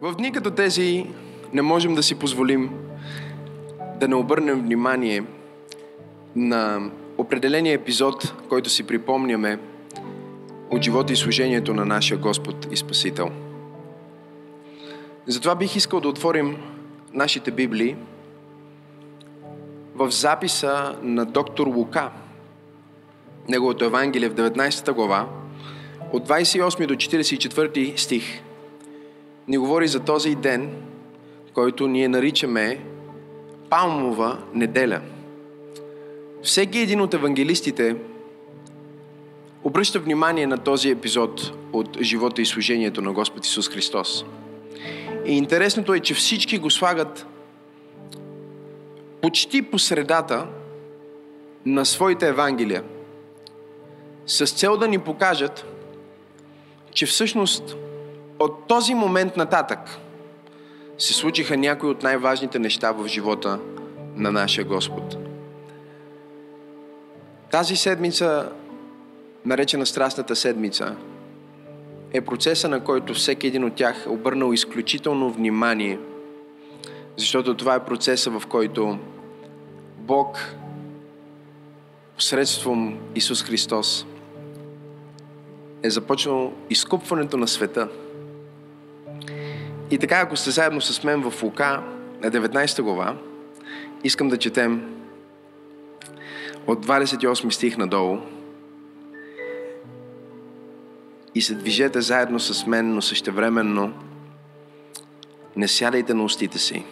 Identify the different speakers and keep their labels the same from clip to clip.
Speaker 1: В дни като тези не можем да си позволим да не обърнем внимание на определения епизод, който си припомняме от живота и служението на нашия Господ и Спасител. Затова бих искал да отворим нашите Библии в записа на доктор Лука, неговото Евангелие в 19 глава, от 28 до 44 стих, ни говори за този ден, който ние наричаме Палмова неделя. Всеки един от евангелистите обръща внимание на този епизод от живота и служението на Господ Исус Христос. И интересното е, че всички го слагат почти по средата на своите евангелия, с цел да ни покажат, че всъщност от този момент нататък се случиха някои от най-важните неща в живота на нашия Господ. Тази седмица, наречена Страстната седмица, е процеса, на който всеки един от тях е обърнал изключително внимание, защото това е процеса, в който Бог посредством Исус Христос е започнал изкупването на света. И така, ако сте заедно с мен в Лука на 19 глава, искам да четем от 28 стих надолу и се движете заедно с мен, но същевременно не сядайте на устите си.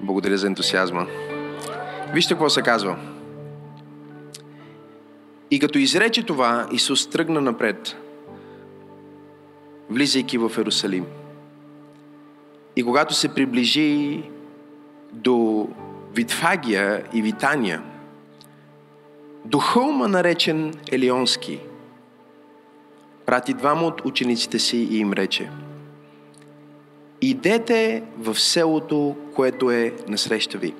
Speaker 1: Благодаря за ентусиазма. Вижте какво се казва. И като изрече това, Исус тръгна напред, влизайки в Ерусалим. И когато се приближи до Витфагия и Витания, до хълма наречен Елионски, прати двама от учениците си и им рече Идете в селото, което е насреща ви.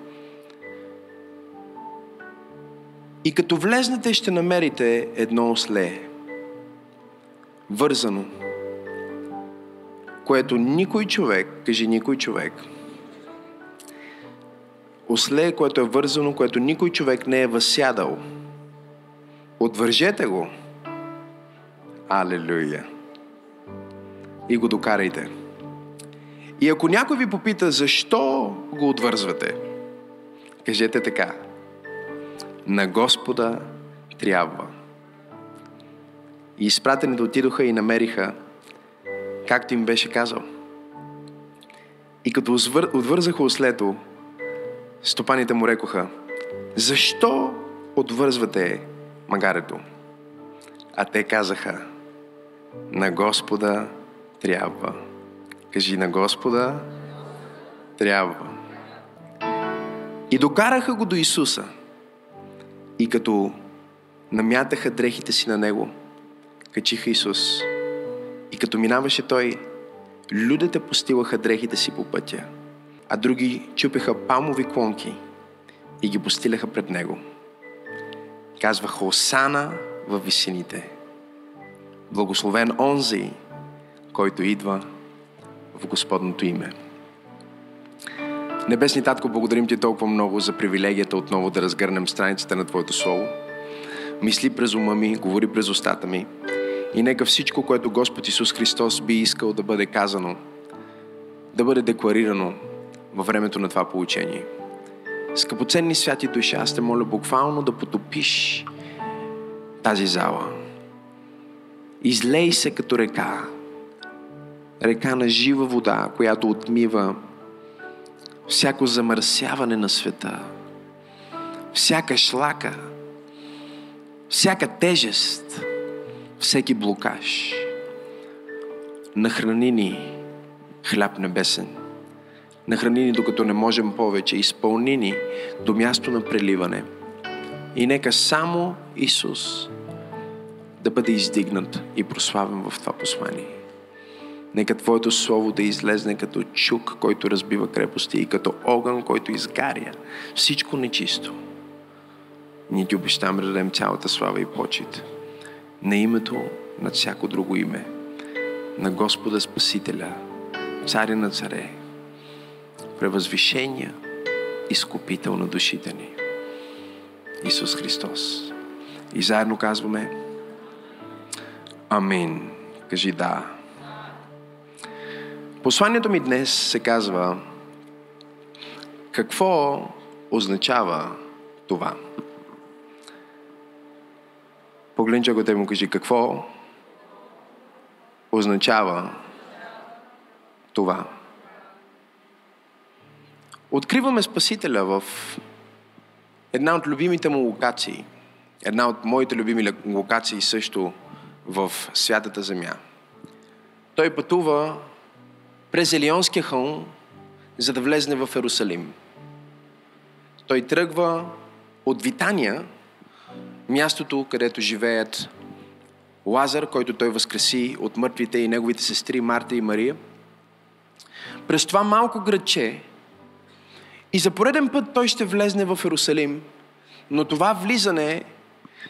Speaker 1: И като влезнете, ще намерите едно осле, вързано, което никой човек, кажи никой човек, осле, което е вързано, което никой човек не е възсядал. Отвържете го. Алелуя. И го докарайте. И ако някой ви попита защо го отвързвате, кажете така на Господа трябва. И изпратените отидоха и намериха, както им беше казал. И като отвързаха ослето, стопаните му рекоха, защо отвързвате магарето? А те казаха, на Господа трябва. Кажи, на Господа трябва. И докараха го до Исуса – и като намятаха дрехите си на него, качиха Исус. И като минаваше той, людите постилаха дрехите си по пътя, а други чупеха палмови клонки и ги постиляха пред него. Казваха Осана в висините. Благословен онзи, който идва в Господното име. Небесни Татко, благодарим Ти толкова много за привилегията отново да разгърнем страницата на Твоето Слово. Мисли през ума ми, говори през устата ми. И нека всичко, което Господ Исус Христос би искал да бъде казано, да бъде декларирано във времето на това получение. Скъпоценни святи души, аз те моля буквално да потопиш тази зала. Излей се като река. Река на жива вода, която отмива всяко замърсяване на света, всяка шлака, всяка тежест, всеки блокаж. Нахрани ни хляб небесен. Нахрани ни докато не можем повече. Изпълни ни до място на преливане. И нека само Исус да бъде издигнат и прославен в това послание. Нека Твоето Слово да излезне като чук, който разбива крепости и като огън, който изгаря всичко нечисто. Ние ти обещаваме да дадем цялата слава и почет на името над всяко друго име, на Господа Спасителя царя на царе, превъзвишения, изкупител на душите ни. Исус Христос. И заедно казваме Амин. Кажи да. Посланието ми днес се казва Какво означава това? Погледни човекът и му кажи какво означава това. Откриваме Спасителя в една от любимите му локации. Една от моите любими локации също в Святата Земя. Той пътува през Елионския хълм, за да влезне в Ерусалим. Той тръгва от Витания, мястото, където живеят Лазар, който той възкреси от мъртвите и неговите сестри Марта и Мария. През това малко градче и за пореден път той ще влезне в Иерусалим, но това влизане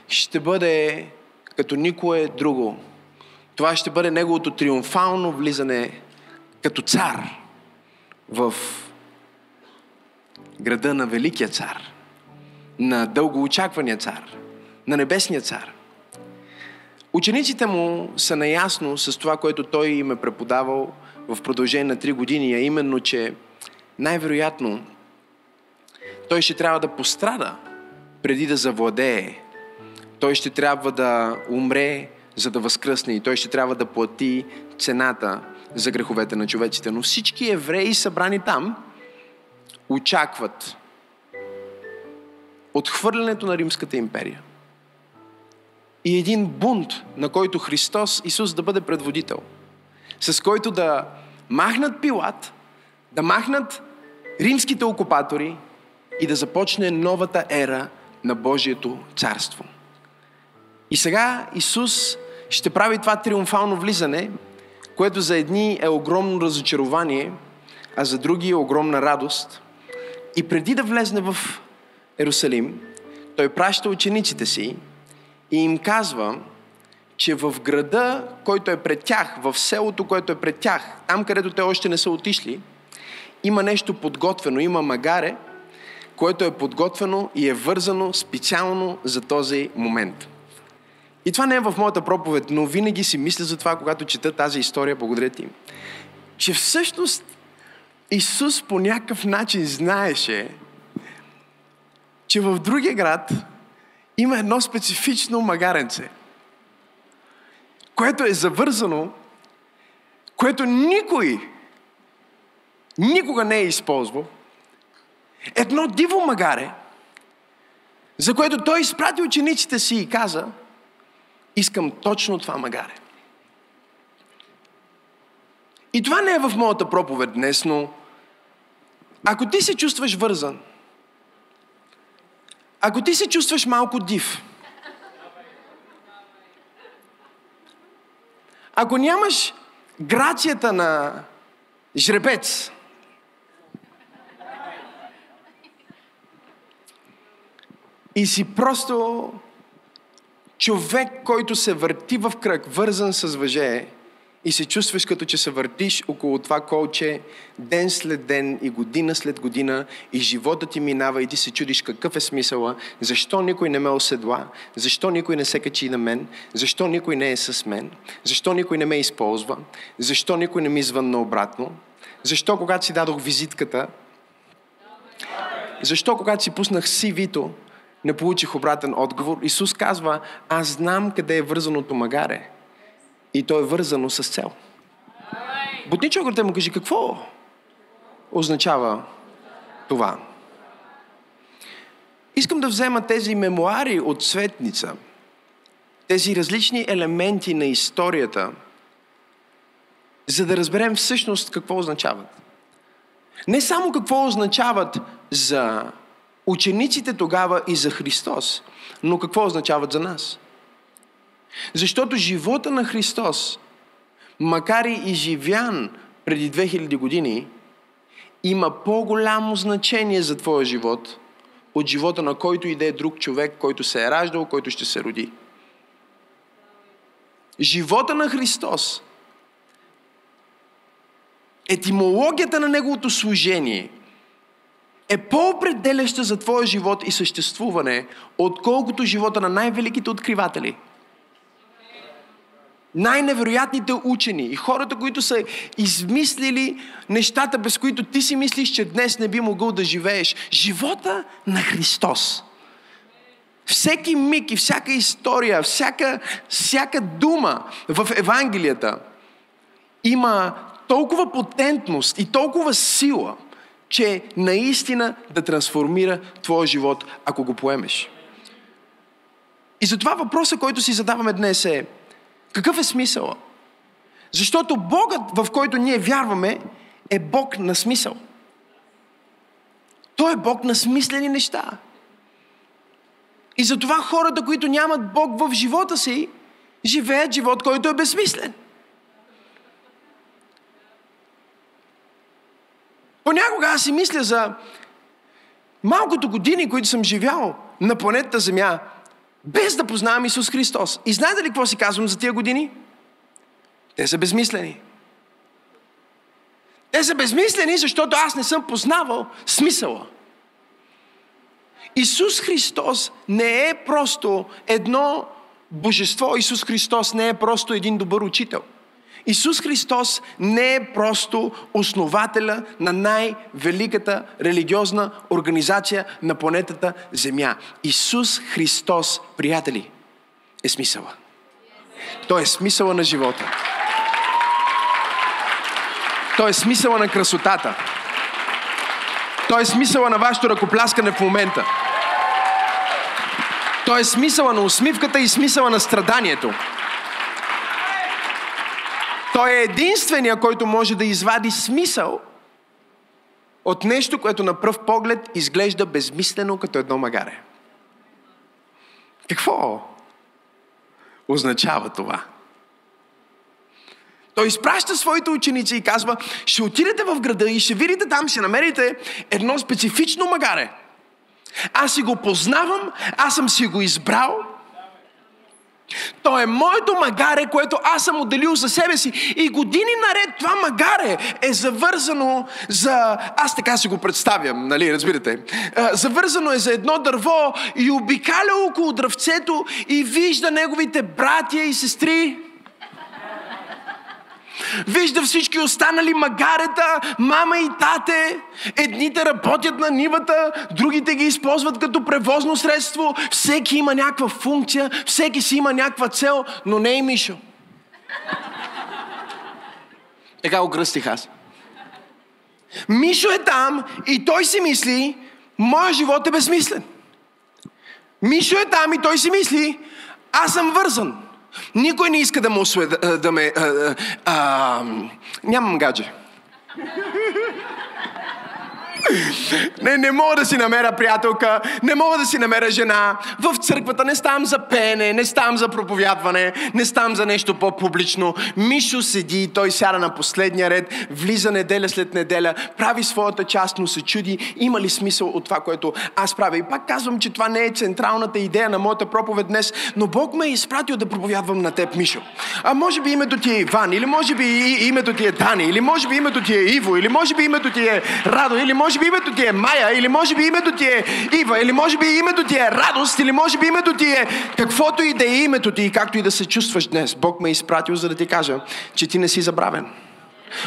Speaker 1: ще бъде като никое друго. Това ще бъде неговото триумфално влизане като цар в града на Великия цар, на дългоочаквания цар, на Небесния цар. Учениците му са наясно с това, което той им е преподавал в продължение на три години, а именно, че най-вероятно той ще трябва да пострада преди да завладее. Той ще трябва да умре, за да възкръсне и той ще трябва да плати цената за греховете на човеците. Но всички евреи събрани там очакват отхвърлянето на Римската империя и един бунт, на който Христос, Исус, да бъде предводител, с който да махнат Пилат, да махнат римските окупатори и да започне новата ера на Божието царство. И сега Исус ще прави това триумфално влизане, което за едни е огромно разочарование, а за други е огромна радост. И преди да влезне в Ерусалим, той праща учениците си и им казва, че в града, който е пред тях, в селото, което е пред тях, там където те още не са отишли, има нещо подготвено, има магаре, което е подготвено и е вързано специално за този момент. И това не е в моята проповед, но винаги си мисля за това, когато чета тази история, благодаря ти, че всъщност Исус по някакъв начин знаеше, че в другия град има едно специфично магаренце, което е завързано, което никой никога не е използвал. Едно диво магаре, за което той изпрати учениците си и каза, искам точно това магаре. И това не е в моята проповед днес, но ако ти се чувстваш вързан, ако ти се чувстваш малко див, ако нямаш грацията на жребец, и си просто човек, който се върти в кръг, вързан с въже, и се чувстваш като че се въртиш около това колче ден след ден и година след година и живота ти минава и ти се чудиш какъв е смисъла, защо никой не ме оседла, защо никой не се качи на мен, защо никой не е с мен, защо никой не ме използва, защо никой не ми звънна обратно, защо когато си дадох визитката, защо когато си пуснах CV-то, не получих обратен отговор. Исус казва, аз знам къде е вързаното магаре. И то е вързано с цел. Бутни човекът му кажи, какво означава това? Искам да взема тези мемуари от Светница, тези различни елементи на историята, за да разберем всъщност какво означават. Не само какво означават за учениците тогава и за Христос, но какво означават за нас. Защото живота на Христос, макар и изживян преди 2000 години, има по-голямо значение за твоя живот от живота на който и да е друг човек, който се е раждал, който ще се роди. Живота на Христос етимологията на неговото служение е по-определяща за твоя живот и съществуване, отколкото живота на най-великите откриватели. Най-невероятните учени и хората, които са измислили нещата, без които ти си мислиш, че днес не би могъл да живееш. Живота на Христос. Всеки миг и всяка история, всяка, всяка дума в Евангелията има толкова потентност и толкова сила, че наистина да трансформира твоя живот, ако го поемеш. И затова въпросът, който си задаваме днес е, какъв е смисъл? Защото Богът, в който ние вярваме, е Бог на смисъл. Той е Бог на смислени неща. И затова хората, които нямат Бог в живота си, живеят живот, който е безсмислен. Понякога аз си мисля за малкото години, които съм живял на планетата Земя, без да познавам Исус Христос. И знаете ли какво си казвам за тия години? Те са безмислени. Те са безмислени, защото аз не съм познавал смисъла. Исус Христос не е просто едно божество. Исус Христос не е просто един добър учител. Исус Христос не е просто основателя на най-великата религиозна организация на планетата Земя. Исус Христос, приятели, е смисъла. Той е смисъла на живота. Той е смисъла на красотата. Той е смисъла на вашето ръкопляскане в момента. Той е смисъла на усмивката и смисъла на страданието. Той е единствения, който може да извади смисъл от нещо, което на пръв поглед изглежда безмислено като едно магаре. Какво означава това? Той изпраща своите ученици и казва, ще отидете в града и ще видите там, ще намерите едно специфично магаре. Аз си го познавам, аз съм си го избрал – то е моето магаре, което аз съм отделил за себе си. И години наред това магаре е завързано за... Аз така си го представям, нали, разбирате. Завързано е за едно дърво и обикаля около дръвцето и вижда неговите братя и сестри Вижда всички останали магарета, мама и тате. Едните работят на нивата, другите ги използват като превозно средство. Всеки има някаква функция, всеки си има някаква цел, но не и Мишо. Така го кръстих аз. Мишо е там и той си мисли, моя живот е безсмислен. Мишо е там и той си мисли, аз съм вързан. Никой не иска да, му да, да ме... А, а, нямам гадже. Не, не мога да си намеря приятелка, не мога да си намеря жена. В църквата не ставам за пене, не ставам за проповядване, не ставам за нещо по-публично. Мишо седи и той сяда на последния ред, влиза неделя след неделя, прави своята част, но се чуди има ли смисъл от това, което аз правя. И пак казвам, че това не е централната идея на моята проповед днес, но Бог ме е изпратил да проповядвам на теб, Мишо. А може би името ти е Иван, или може би името ти е Дани, или може би името ти е Иво, или може би името ти е Радо, или може може би името ти е Майя, или може би името ти е Ива, или може би името ти е радост, или може би името ти е каквото и да е името ти и както и да се чувстваш днес. Бог ме е изпратил, за да ти кажа, че ти не си забравен.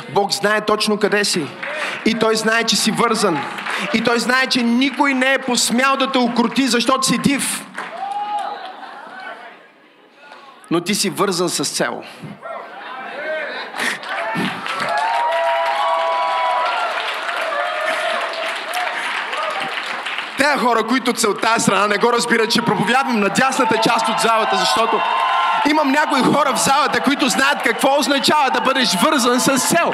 Speaker 1: Бог знае точно къде си. И Той знае, че си вързан. И Той знае, че никой не е посмял да те укроти, защото си див. Но ти си вързан с цел. Те хора, които от тази страна не го разбират, че проповядвам на дясната част от залата, защото имам някои хора в залата, които знаят какво означава да бъдеш вързан с цел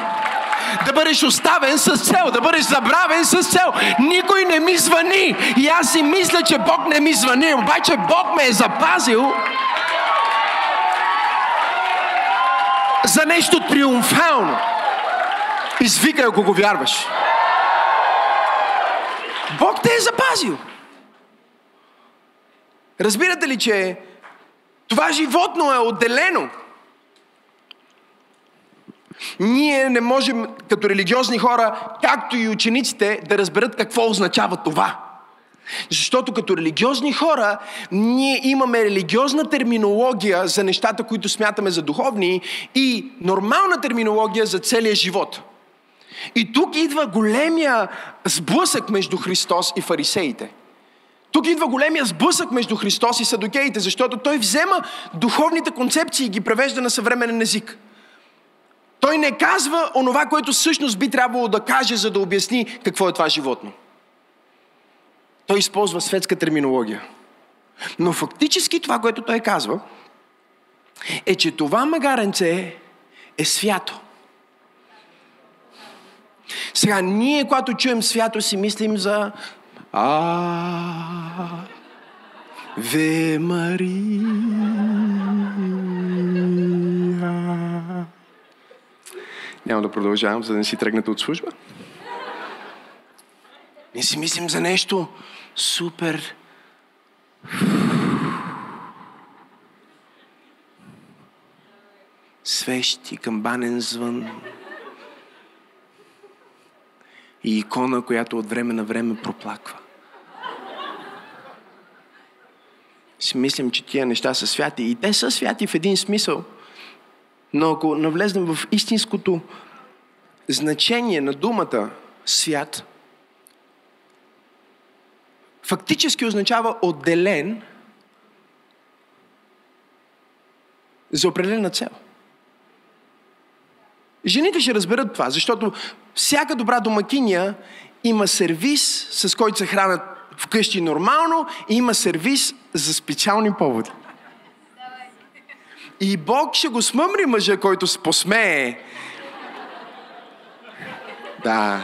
Speaker 1: да бъдеш оставен с цел, да бъдеш забравен с цел. Никой не ми звъни. И аз си мисля, че Бог не ми звъни, обаче Бог ме е запазил за нещо триумфално. Извикай, ако го вярваш. Бог те е запазил. Разбирате ли, че това животно е отделено? Ние не можем, като религиозни хора, както и учениците, да разберат какво означава това. Защото като религиозни хора, ние имаме религиозна терминология за нещата, които смятаме за духовни и нормална терминология за целия живот. И тук идва големия сблъсък между Христос и фарисеите. Тук идва големия сблъсък между Христос и садокеите, защото той взема духовните концепции и ги превежда на съвременен език. Той не казва онова, което всъщност би трябвало да каже, за да обясни какво е това животно. Той използва светска терминология. Но фактически това, което той казва, е, че това магаренце е свято. Сега, ние, когато чуем свято, си мислим за А, Ве Мария. Няма да продължавам, за да не си тръгнете от служба. Ние си мислим за нещо супер. Свещи, камбанен звън. И икона, която от време на време проплаква. Си мислим, че тия неща са святи. И те са святи в един смисъл. Но ако навлезнем в истинското значение на думата свят, фактически означава отделен за определена цел. Жените ще разберат това, защото всяка добра домакиня има сервис, с който се хранят вкъщи нормално и има сервис за специални поводи. И Бог ще го смъмри мъжа, който се посмее. Да.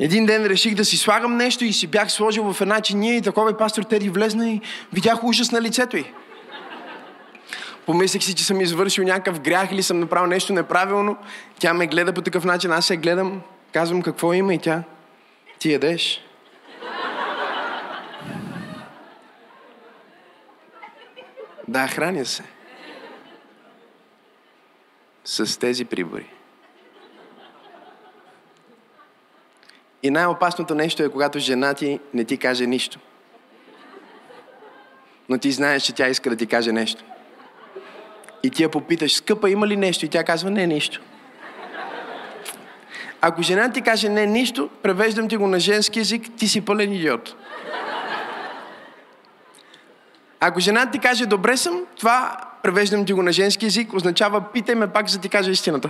Speaker 1: Един ден реших да си слагам нещо и си бях сложил в една чиния и такова и пастор Теди влезна и видях ужас на лицето й. Помислих си, че съм извършил някакъв грях или съм направил нещо неправилно. Тя ме гледа по такъв начин, аз се гледам, казвам какво има и тя. Ти ядеш. Да, храня се. С тези прибори. И най-опасното нещо е, когато жена ти не ти каже нищо. Но ти знаеш, че тя иска да ти каже нещо. И ти я попиташ, скъпа, има ли нещо? И тя казва, не, нищо. Ако жена ти каже не, нищо, превеждам ти го на женски язик, ти си пълен идиот. Ако жена ти каже добре съм, това превеждам ти го на женски язик, означава питай ме пак, за да ти кажа истината.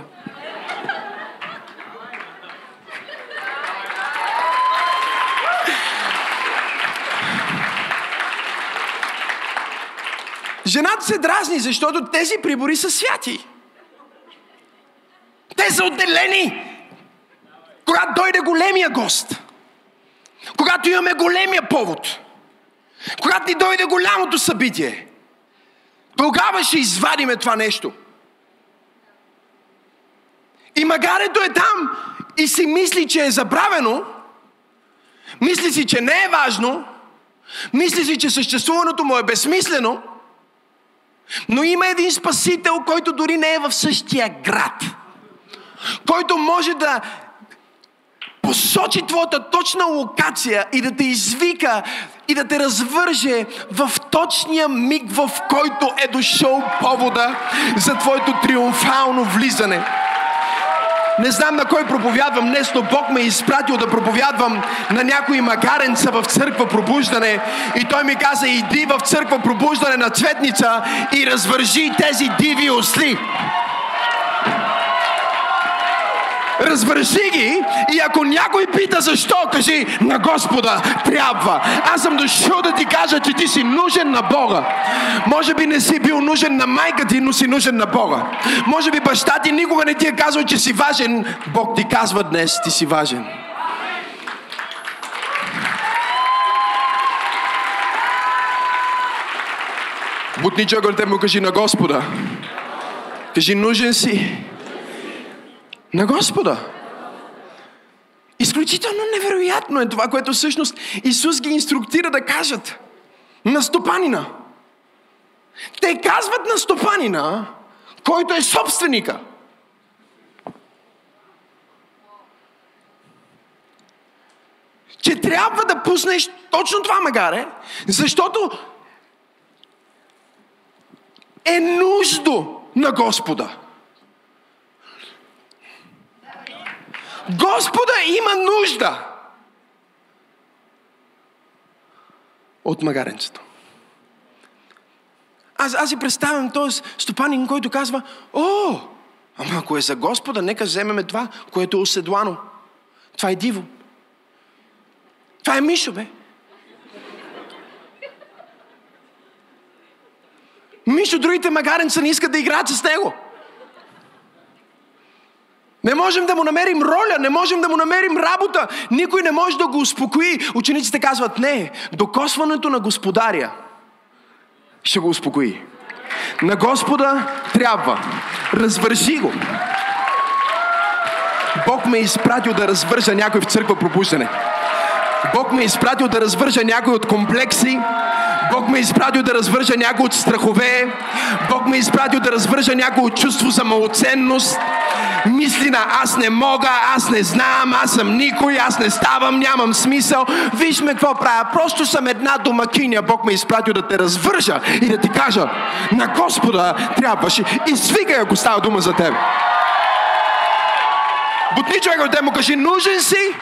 Speaker 1: Жената се дразни, защото тези прибори са святи. Те са отделени. Когато дойде големия гост. Когато имаме големия повод. Когато ни дойде голямото събитие. Тогава ще извадиме това нещо. И магарето е там и си мисли, че е забравено, мисли си, че не е важно, мисли си, че съществуването му е безсмислено, но има един спасител, който дори не е в същия град, който може да посочи твоята точна локация и да те извика и да те развърже в точния миг, в който е дошъл повода за твоето триумфално влизане. Не знам на кой проповядвам днес, но Бог ме е изпратил да проповядвам на някои магаренца в църква пробуждане. И той ми каза, иди в църква пробуждане на цветница и развържи тези диви осли. Развърши ги и ако някой пита защо, кажи на Господа трябва. Аз съм дошъл да ти кажа, че ти си нужен на Бога. Може би не си бил нужен на майка ти, но си нужен на Бога. Може би баща ти никога не ти е казал, че си важен. Бог ти казва днес, ти си важен. Бутни те му кажи на Господа. Кажи, нужен си на Господа. Изключително невероятно е това, което всъщност Исус ги инструктира да кажат на стопанина. Те казват на стопанина, който е собственика. Че трябва да пуснеш точно това магаре, защото е нуждо на Господа. Господа има нужда от магаренцето. Аз, аз си представям този стопанин, който казва, о, ама ако е за Господа, нека вземеме това, което е оседлано. Това е диво. Това е Мишо, бе. Мишо, другите магаренца не искат да играят с него. Не можем да му намерим роля, не можем да му намерим работа. Никой не може да го успокои. Учениците казват, не, докосването на господаря ще го успокои. На Господа трябва. Развържи го. Бог ме е изпратил да развържа някой в църква пробуждане. Бог ме е изпратил да развържа някой от комплекси, Бог ме е изпратил да развържа някой от страхове. Бог ме е изпратил да развържа някой от чувство за малоценност. Мисли на аз не мога, аз не знам, аз съм никой, аз не ставам, нямам смисъл. Виж ме какво правя. Просто съм една домакиня. Бог ме е изпратил да те развържа и да ти кажа на Господа трябваше. И свикай, ако става дума за теб. Бутни човека от му кажи, нужен си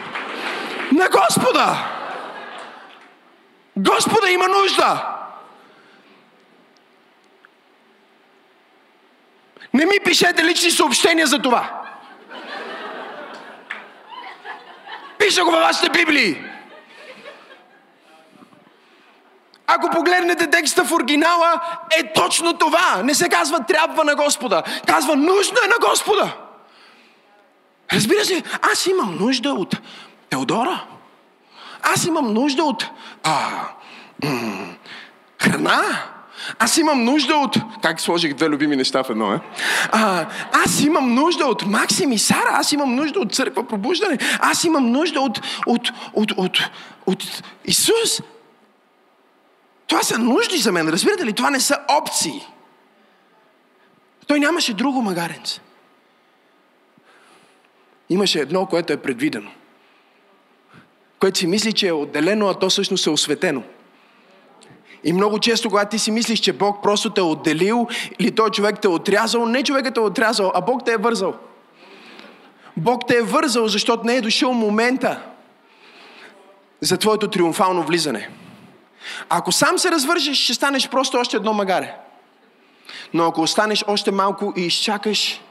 Speaker 1: на Господа. Господа има нужда. Не ми пишете лични съобщения за това. Пиша го във вашите Библии. Ако погледнете текста в оригинала, е точно това. Не се казва трябва на Господа. Казва нужно е на Господа. Разбира се, аз имам нужда от Теодора. Аз имам нужда от а, м- храна. Аз имам нужда от... Как сложих две любими неща в едно, е? А, аз имам нужда от Максим и Сара. Аз имам нужда от църква пробуждане. Аз имам нужда от, от, от, от, от Исус. Това са нужди за мен, разбирате ли? Това не са опции. Той нямаше друго магаренце. Имаше едно, което е предвидено което си мисли, че е отделено, а то всъщност е осветено. И много често, когато ти си мислиш, че Бог просто те е отделил или той човек те е отрязал, не човекът те е отрязал, а Бог те е вързал. Бог те е вързал, защото не е дошъл момента за твоето триумфално влизане. Ако сам се развържеш, ще станеш просто още едно магаре. Но ако останеш още малко и изчакаш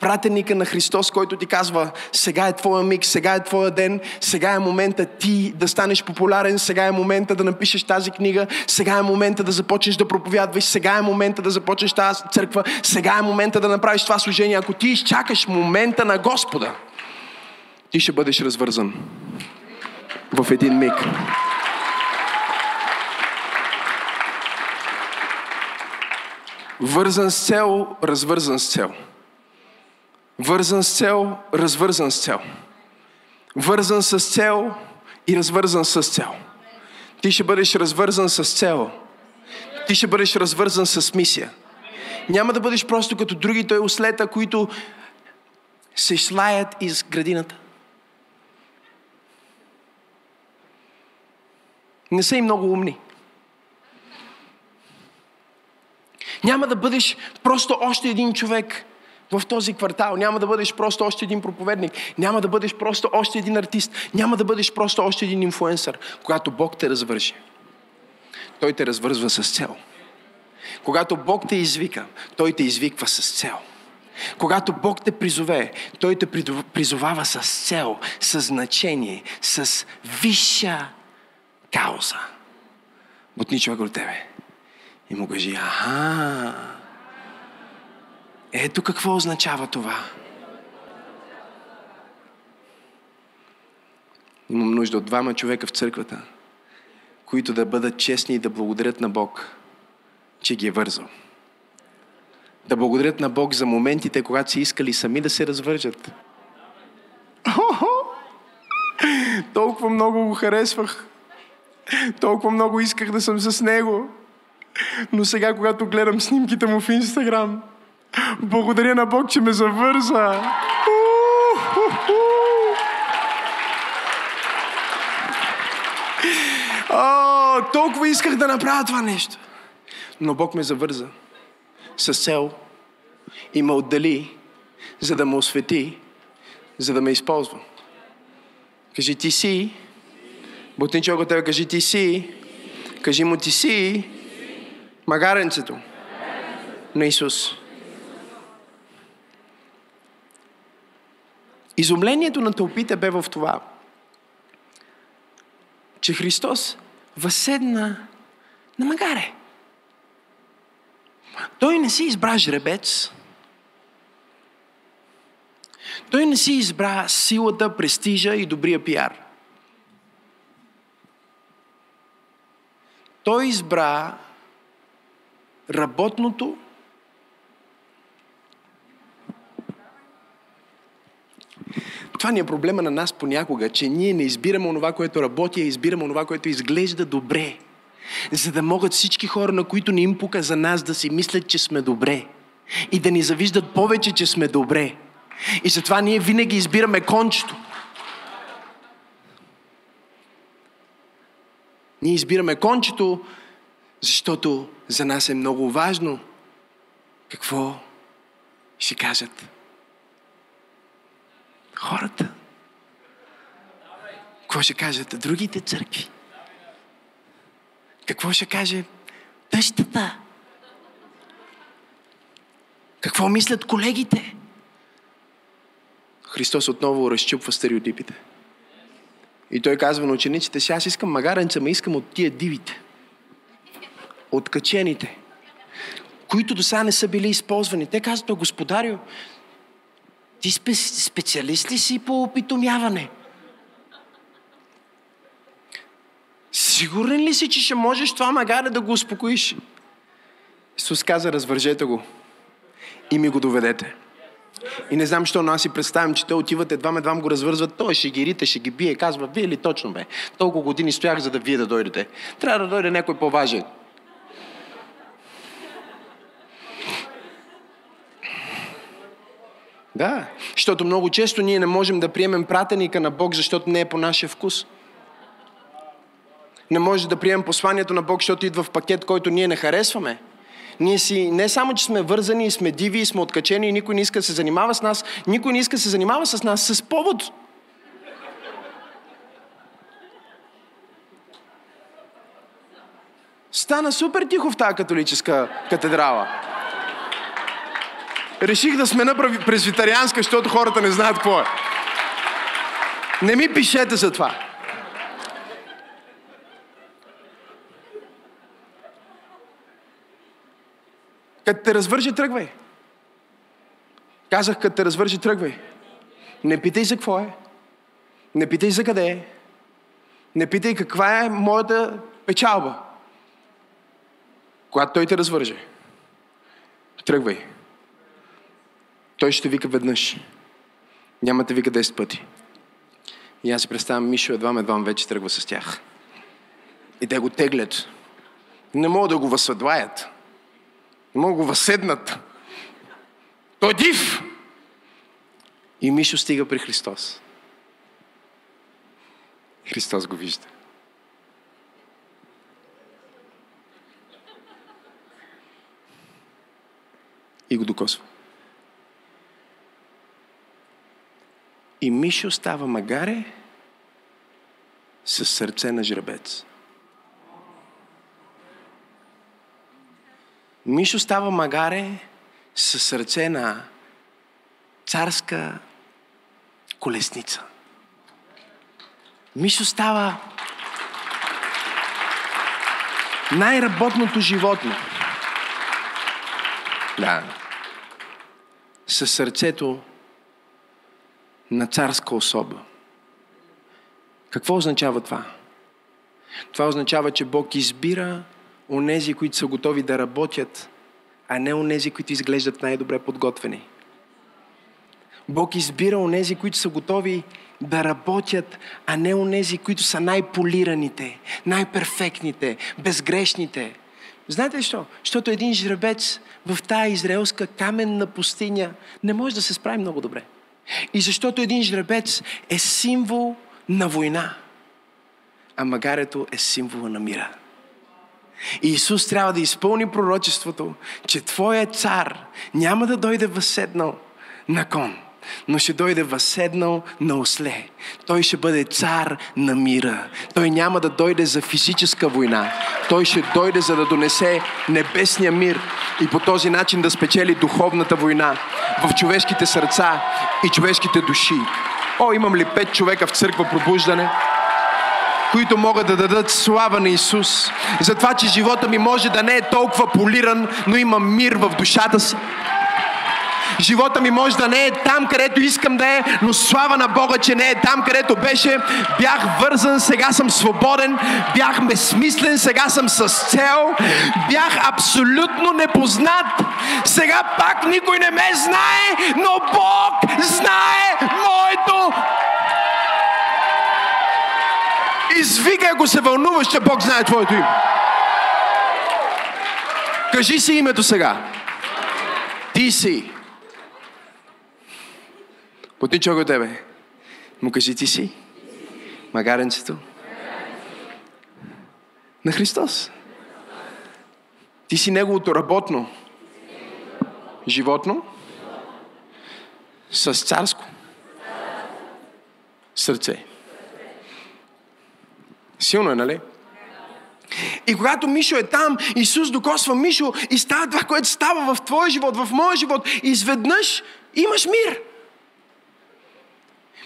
Speaker 1: пратеника на Христос, който ти казва, сега е твоя миг, сега е твоя ден, сега е момента ти да станеш популярен, сега е момента да напишеш тази книга, сега е момента да започнеш да проповядваш, сега е момента да започнеш тази църква, сега е момента да направиш това служение. Ако ти изчакаш момента на Господа, ти ще бъдеш развързан в един миг. Вързан с цел, развързан с цел. Вързан с цел, развързан с цел. Вързан с цел и развързан с цел. Ти ще бъдеш развързан с цел. Ти ще бъдеш развързан с мисия. Няма да бъдеш просто като другите ослета, които се слаят из градината. Не са и много умни. Няма да бъдеш просто още един човек, в този квартал. Няма да бъдеш просто още един проповедник. Няма да бъдеш просто още един артист. Няма да бъдеш просто още един инфуенсър. Когато Бог те развържи, Той те развързва с цел. Когато Бог те извика, Той те извиква с цел. Когато Бог те призове, Той те призовава с цел, с значение, с висша кауза. Бутни човек от тебе. И му кажи, аха, ето какво означава това. Имам нужда от двама човека в църквата, които да бъдат честни и да благодарят на Бог, че ги е вързал. Да благодарят на Бог за моментите, когато си искали сами да се развържат. Толкова много го харесвах. Толкова много исках да съм с него. Но сега, когато гледам снимките му в Инстаграм, благодаря на Бог, че ме завърза. О, толкова исках да направя това нещо. Но Бог ме завърза с цел и ме отдели, за да ме освети, за да ме използва. Кажи ти си. Бутни човек от тебе, кажи ти си. Кажи му ти си. Магаренцето на Исус. Изумлението на тълпите бе в това, че Христос възседна на магаре. Той не си избра жребец. Той не си избра силата, престижа и добрия пиар. Той избра работното Това ни е проблема на нас понякога, че ние не избираме онова, което работи, а избираме онова, което изглежда добре. За да могат всички хора, на които не им пука за нас, да си мислят, че сме добре. И да ни завиждат повече, че сме добре. И затова ние винаги избираме кончето. Ние избираме кончето, защото за нас е много важно какво ще кажат хората. Какво ще кажат другите църкви? Какво ще каже тъщата? Какво мислят колегите? Христос отново разчупва стереотипите. И той казва на учениците си, аз искам магаренца, ма искам от тия дивите. От качените. Които до сега не са били използвани. Те казват, господарю, ти спе, специалист ли си по опитомяване? Сигурен ли си, че ще можеш това магаре да го успокоиш? Исус каза, развържете го и ми го доведете. И не знам, що, но аз си представям, че те отиват, едва едва го развързват, той ще ги рите, ще ги бие, казва, вие ли точно бе? Толкова години стоях, за да вие да дойдете. Трябва да дойде някой по-важен. Да, защото много често ние не можем да приемем пратеника на Бог, защото не е по нашия вкус. Не може да приемем посланието на Бог, защото идва в пакет, който ние не харесваме. Ние си не само, че сме вързани сме диви и сме откачени и никой не иска да се занимава с нас, никой не иска да се занимава с нас с повод. Стана супер тихо в тази католическа катедрала. Реших да смена презвитарианска, защото хората не знаят какво е. Не ми пишете за това. Като те развържи, тръгвай. Казах, като те развържи, тръгвай. Не питай за какво е. Не питай за къде е. Не питай каква е моята печалба. Когато той те развърже, тръгвай. Той ще вика веднъж. Няма да вика 10 пъти. И аз си представям, Мишо едва едва вече тръгва с тях. И те го теглят. Не могат да го възседлаят. Не могат да го възседнат. Той е див! И Мишо стига при Христос. Христос го вижда. И го докосва. И Мишо става магаре с сърце на жребец. Мишо става магаре с сърце на царска колесница. Мишо става най-работното животно. Да. Със сърцето на царска особа. Какво означава това? Това означава, че Бог избира онези, които са готови да работят, а не онези, които изглеждат най-добре подготвени. Бог избира онези, които са готови да работят, а не онези, които са най-полираните, най-перфектните, безгрешните. Знаете ли що? Защото един жребец в тая израелска каменна пустиня не може да се справи много добре. И защото един жребец е символ на война, а магарето е символа на мира. И Исус трябва да изпълни пророчеството, че Твоя цар няма да дойде възседнал на кон, но ще дойде възседнал на осле. Той ще бъде цар на мира. Той няма да дойде за физическа война. Той ще дойде за да донесе небесния мир и по този начин да спечели духовната война в човешките сърца и човешките души. О, имам ли пет човека в църква пробуждане? които могат да дадат слава на Исус. За това, че живота ми може да не е толкова полиран, но има мир в душата си. Живота ми може да не е там, където искам да е, но слава на Бога, че не е там, където беше. Бях вързан, сега съм свободен. Бях безсмислен, сега съм с цел. Бях абсолютно непознат. Сега пак никой не ме знае, но Бог знае моето Извикай, ако се вълнуваш, че Бог знае твоето име. Кажи си името сега. Ти си. Потни човек от тебе. Му кажи ти си. Магаренцето. На Христос. Ти си Неговото работно животно с царско сърце. Силно е, нали? И когато Мишо е там, Исус докосва Мишо и става това, което става в твоя живот, в моя живот. Изведнъж имаш мир.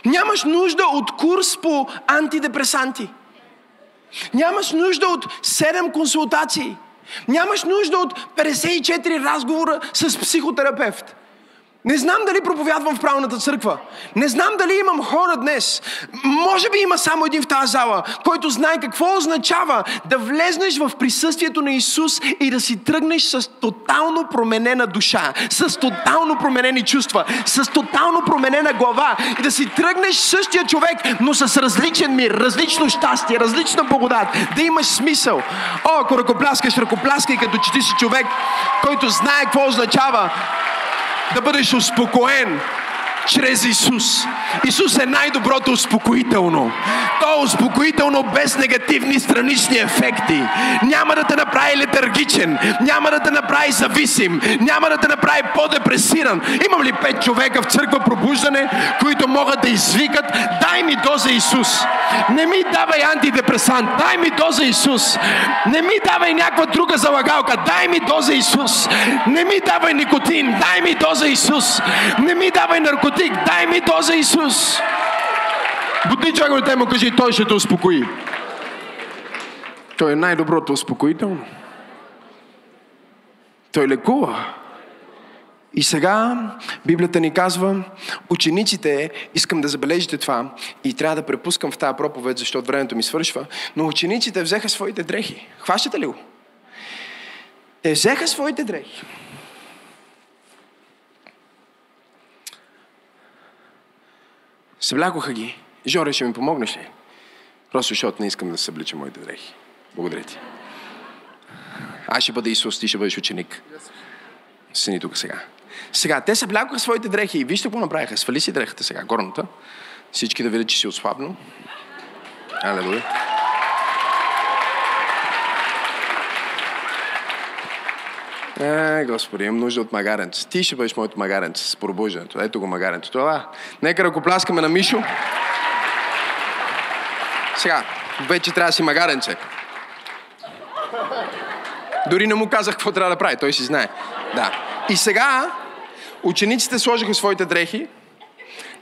Speaker 1: Нямаш нужда от курс по антидепресанти. Нямаш нужда от 7 консултации. Нямаш нужда от 54 разговора с психотерапевт. Не знам дали проповядвам в правилната църква. Не знам дали имам хора днес. Може би има само един в тази зала, който знае какво означава да влезнеш в присъствието на Исус и да си тръгнеш с тотално променена душа, с тотално променени чувства, с тотално променена глава и да си тръгнеш същия човек, но с различен мир, различно щастие, различна благодат, да имаш смисъл. О, ако ръкопляскаш, ръкопляскай като че ти си човек, който знае какво означава да бъдеш успокоен чрез Исус. Исус е най-доброто успокоително. То е успокоително без негативни странични ефекти. Няма да те направи летаргичен, няма да те направи зависим, няма да те направи по-депресиран. Имам ли пет човека в църква пробуждане, които могат да извикат, дай ми доза Исус. Не ми давай антидепресант, дай ми доза Исус. Не ми давай някаква друга залагалка, дай ми доза Исус. Не ми давай никотин, дай ми доза Исус. Не ми давай наркотик, наркотик, дай ми доза Исус. Човек те му кажи, той ще те успокои. Той е най-доброто успокоително. Той лекува. И сега Библията ни казва, учениците, искам да забележите това и трябва да препускам в тази проповед, защото времето ми свършва, но учениците взеха своите дрехи. Хващате ли го? Те взеха своите дрехи Съблякоха ги. Жоре, ще ми помогнеш ли? Просто защото не искам да съблича моите дрехи. Благодаря ти. Аз ще бъда Исус, ти ще бъдеш ученик. Сини тук сега. Сега, те съблякоха своите дрехи и вижте какво направиха. Свали си дрехата сега, горната. Всички да видят, че си отслабно. Алелуя. Е, Господи, имам нужда от магаренце. Ти ще бъдеш моето магаренце с пробуждането. Ето го магаренце. Това. Нека ръкопляскаме на Мишо. Сега, вече трябва да си магаренце. Дори не му казах какво трябва да прави. Той си знае. Да. И сега учениците сложиха своите дрехи.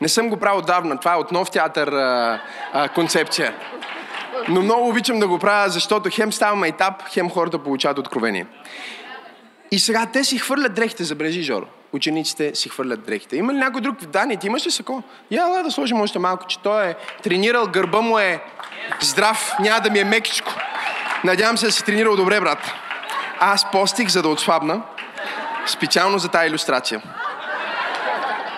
Speaker 1: Не съм го правил отдавна. Това е от нов театър а, а, концепция. Но много обичам да го правя, защото хем става майтап, хем хората получават откровение. И сега те си хвърлят дрехите, забележи, Жоро. Учениците си хвърлят дрехите. Има ли някой друг Дани? Ти имаш ли сако? Я, да, да сложим още малко, че той е тренирал, гърба му е здрав, няма да ми е мекичко. Надявам се да си тренирал добре, брат. Аз постих, за да отслабна, специално за тази иллюстрация.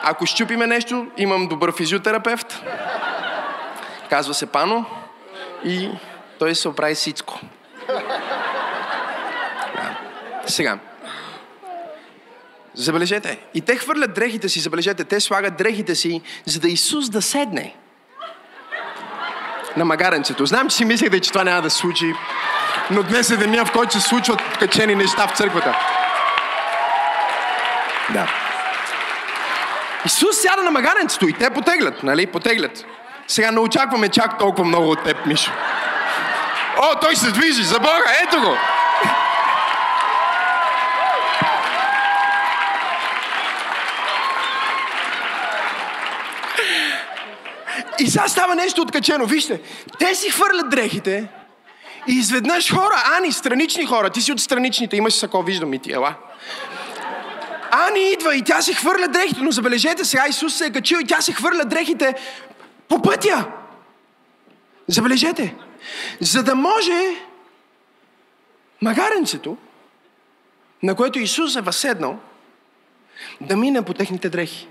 Speaker 1: Ако щупиме нещо, имам добър физиотерапевт. Казва се Пано и той се оправи всичко. Сега. Забележете. И те хвърлят дрехите си, забележете, те слагат дрехите си, за да Исус да седне на магаренцето. Знам, че си мислите, че това няма да случи, но днес е деня, в който се случват качени неща в църквата. Да. Исус сяда на магаренцето и те потеглят, нали? Потеглят. Сега не очакваме чак толкова много от теб, Мишо. О, той се движи, за Бога, ето го! И сега става нещо откачено. Вижте, те си хвърлят дрехите и изведнъж хора, Ани, странични хора, ти си от страничните, имаш сако, виждам и ти, ела. Ани идва и тя си хвърля дрехите, но забележете сега, Исус се е качил и тя си хвърля дрехите по пътя. Забележете. За да може магаренцето, на което Исус е възседнал, да мине по техните дрехи.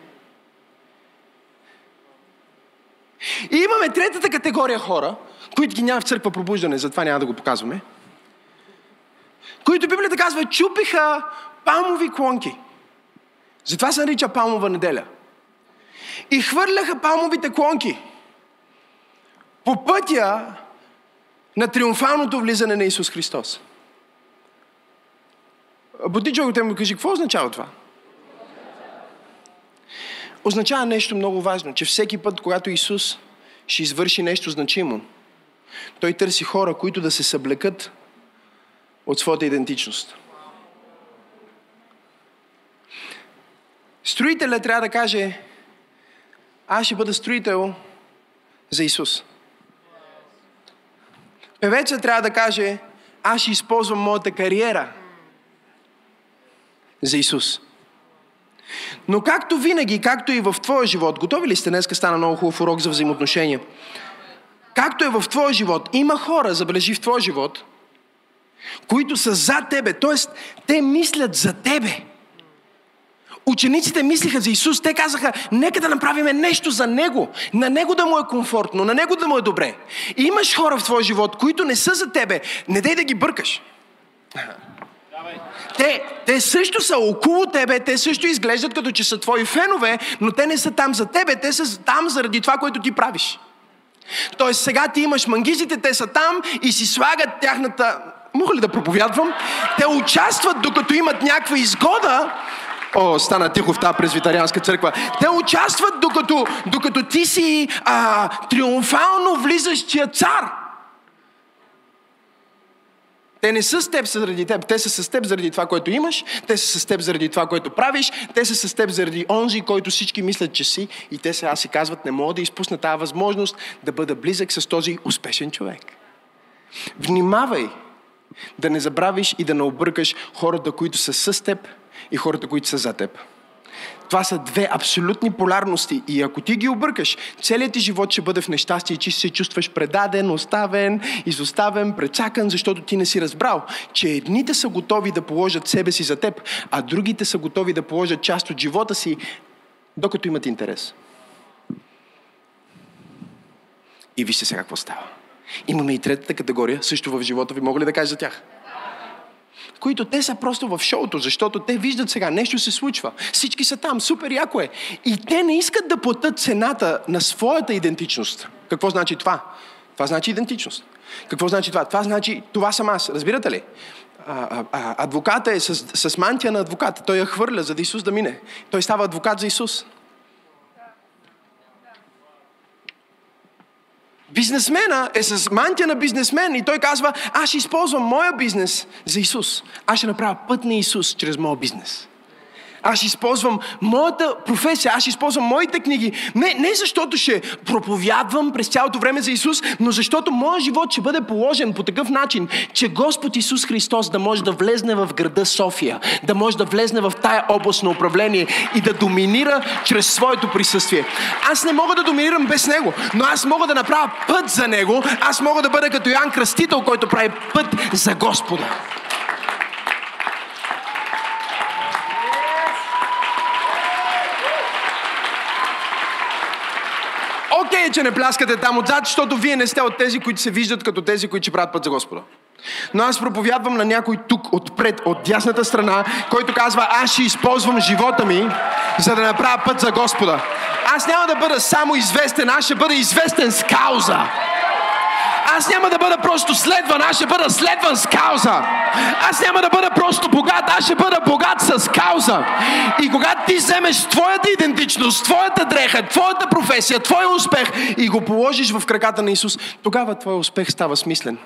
Speaker 1: И имаме третата категория хора, които ги няма в църква пробуждане, затова няма да го показваме, които Библията казва, чупиха палмови клонки. Затова се нарича палмова неделя. И хвърляха палмовите клонки по пътя на триумфалното влизане на Исус Христос. Боди човекът му кажи, какво означава това? Означава нещо много важно, че всеки път, когато Исус ще извърши нещо значимо, Той търси хора, които да се съблекат от своята идентичност. Строителят трябва да каже, аз ще бъда строител за Исус. Певецът трябва да каже, аз ще използвам моята кариера за Исус. Но както винаги, както и в твоя живот, готови ли сте? Днеска стана много хубав урок за взаимоотношения. Както е в твоя живот, има хора, забележи в твоя живот, които са за тебе, т.е. те мислят за тебе. Учениците мислиха за Исус, те казаха, нека да направим нещо за Него, на Него да му е комфортно, на Него да му е добре. И имаш хора в твоя живот, които не са за тебе, не дай да ги бъркаш. Те, те също са около тебе, те също изглеждат като че са твои фенове, но те не са там за тебе, те са там заради това, което ти правиш. Тоест сега ти имаш мангизите, те са там и си слагат тяхната... Мога ли да проповядвам? Те участват докато имат някаква изгода, О, стана тихо в тази презвитарианска църква. Те участват докато, докато ти си а, триумфално влизащия цар. Те не са с теб заради теб, те са с теб заради това, което имаш, те са с теб заради това, което правиш, те са с теб заради онзи, който всички мислят, че си и те сега си казват, не мога да изпусна тази възможност да бъда близък с този успешен човек. Внимавай да не забравиш и да не объркаш хората, които са с теб и хората, които са за теб. Това са две абсолютни полярности и ако ти ги объркаш, целият ти живот ще бъде в нещастие, че се чувстваш предаден, оставен, изоставен, прецакан, защото ти не си разбрал, че едните са готови да положат себе си за теб, а другите са готови да положат част от живота си, докато имат интерес. И вижте сега какво става. Имаме и третата категория, също в живота ви. Мога ли да кажа за тях? Които те са просто в шоуто, защото те виждат сега, нещо се случва. Всички са там, супер яко е. И те не искат да платят цената на своята идентичност. Какво значи това? Това значи идентичност. Какво значи това? Това значи, това съм аз. Разбирате ли? А, а, адвоката е с, с мантия на адвоката. Той я хвърля, за да Исус да мине. Той става адвокат за Исус. Бизнесмена е с мантия на бизнесмен и той казва, аз ще използвам моя бизнес за Исус. Аз ще направя път на Исус чрез моя бизнес. Аз използвам моята професия, аз използвам моите книги. Не, не защото ще проповядвам през цялото време за Исус, но защото моят живот ще бъде положен по такъв начин, че Господ Исус Христос да може да влезне в града София, да може да влезне в тая област на управление и да доминира чрез своето присъствие. Аз не мога да доминирам без Него, но аз мога да направя път за Него, аз мога да бъда като Йоан Кръстител, който прави път за Господа. Okay, че не пляскате там отзад, защото вие не сте от тези, които се виждат като тези, които ще правят път за Господа. Но аз проповядвам на някой тук, отпред, от дясната страна, който казва, аз ще използвам живота ми, за да направя път за Господа. Аз няма да бъда само известен, аз ще бъда известен с кауза. Аз няма да бъда просто следван, аз ще бъда следван с кауза. Аз няма да бъда просто богат, аз ще бъда богат с кауза. И когато ти вземеш твоята идентичност, твоята дреха, твоята професия, твоя успех и го положиш в краката на Исус, тогава твоя успех става смислен.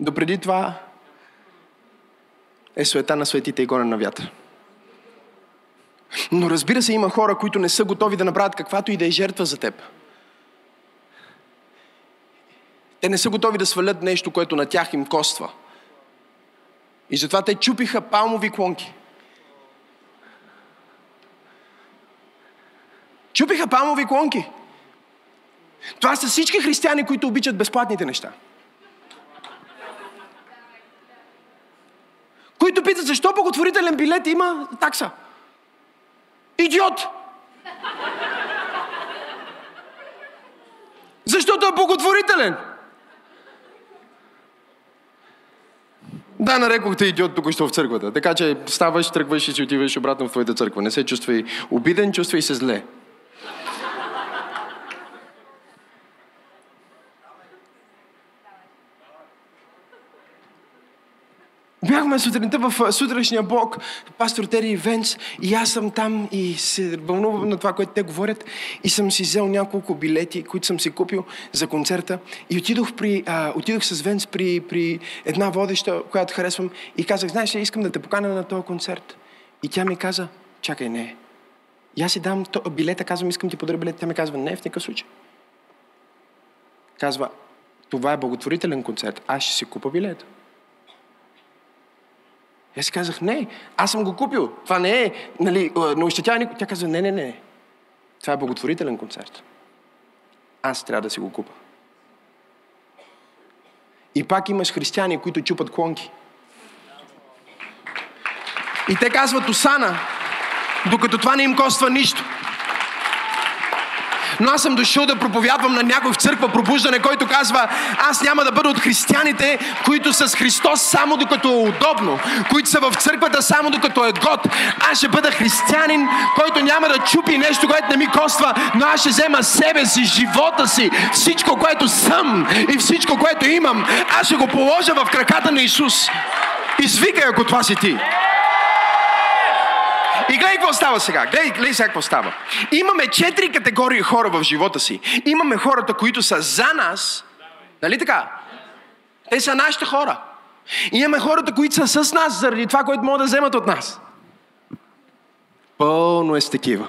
Speaker 1: Допреди това е света на светите и горе на вятър. Но разбира се, има хора, които не са готови да направят каквато и да е жертва за теб. Те не са готови да свалят нещо, което на тях им коства. И затова те чупиха палмови клонки. Чупиха палмови клонки. Това са всички християни, които обичат безплатните неща. Които питат, защо благотворителен билет има такса? Идиот! Защото е благотворителен. Да, нарекохте идиот тук що в църквата. Така че ставаш, тръгваш и си отиваш обратно в твоята църква. Не се чувствай обиден, чувствай се зле. Бяхме сутринта в сутрешния блок, пастор Тери Венц, и аз съм там и се вълнувам на това, което те говорят. И съм си взел няколко билети, които съм си купил за концерта. И отидох, при, а, отидох с Венц при, при една водеща, която харесвам, и казах, знаеш ли, искам да те покана на този концерт. И тя ми каза, чакай, не. И аз си дам билета, казвам, искам ти подаря билет. Тя ми казва, не, в никакъв случай. Казва, това е благотворителен концерт, аз ще си купа билета. И аз си казах, не, аз съм го купил. Това не е, нали, не ощетява никой. Тя каза, не, не, не. Това е благотворителен концерт. Аз трябва да си го купа. И пак имаш християни, които чупат клонки. И те казват Осана, докато това не им коства нищо. Но аз съм дошъл да проповядвам на някой в църква пробуждане, който казва, аз няма да бъда от християните, които са с Христос само докато е удобно, които са в църквата само докато е год. Аз ще бъда християнин, който няма да чупи нещо, което не ми коства, но аз ще взема себе си, живота си, всичко, което съм и всичко, което имам, аз ще го положа в краката на Исус. Извикай, ако това си ти. И гледай какво става сега. Гледай, гледай сега какво става. Имаме четири категории хора в живота си. Имаме хората, които са за нас. Нали така? Те са нашите хора. И имаме хората, които са с нас заради това, което могат да вземат от нас. Пълно е с такива.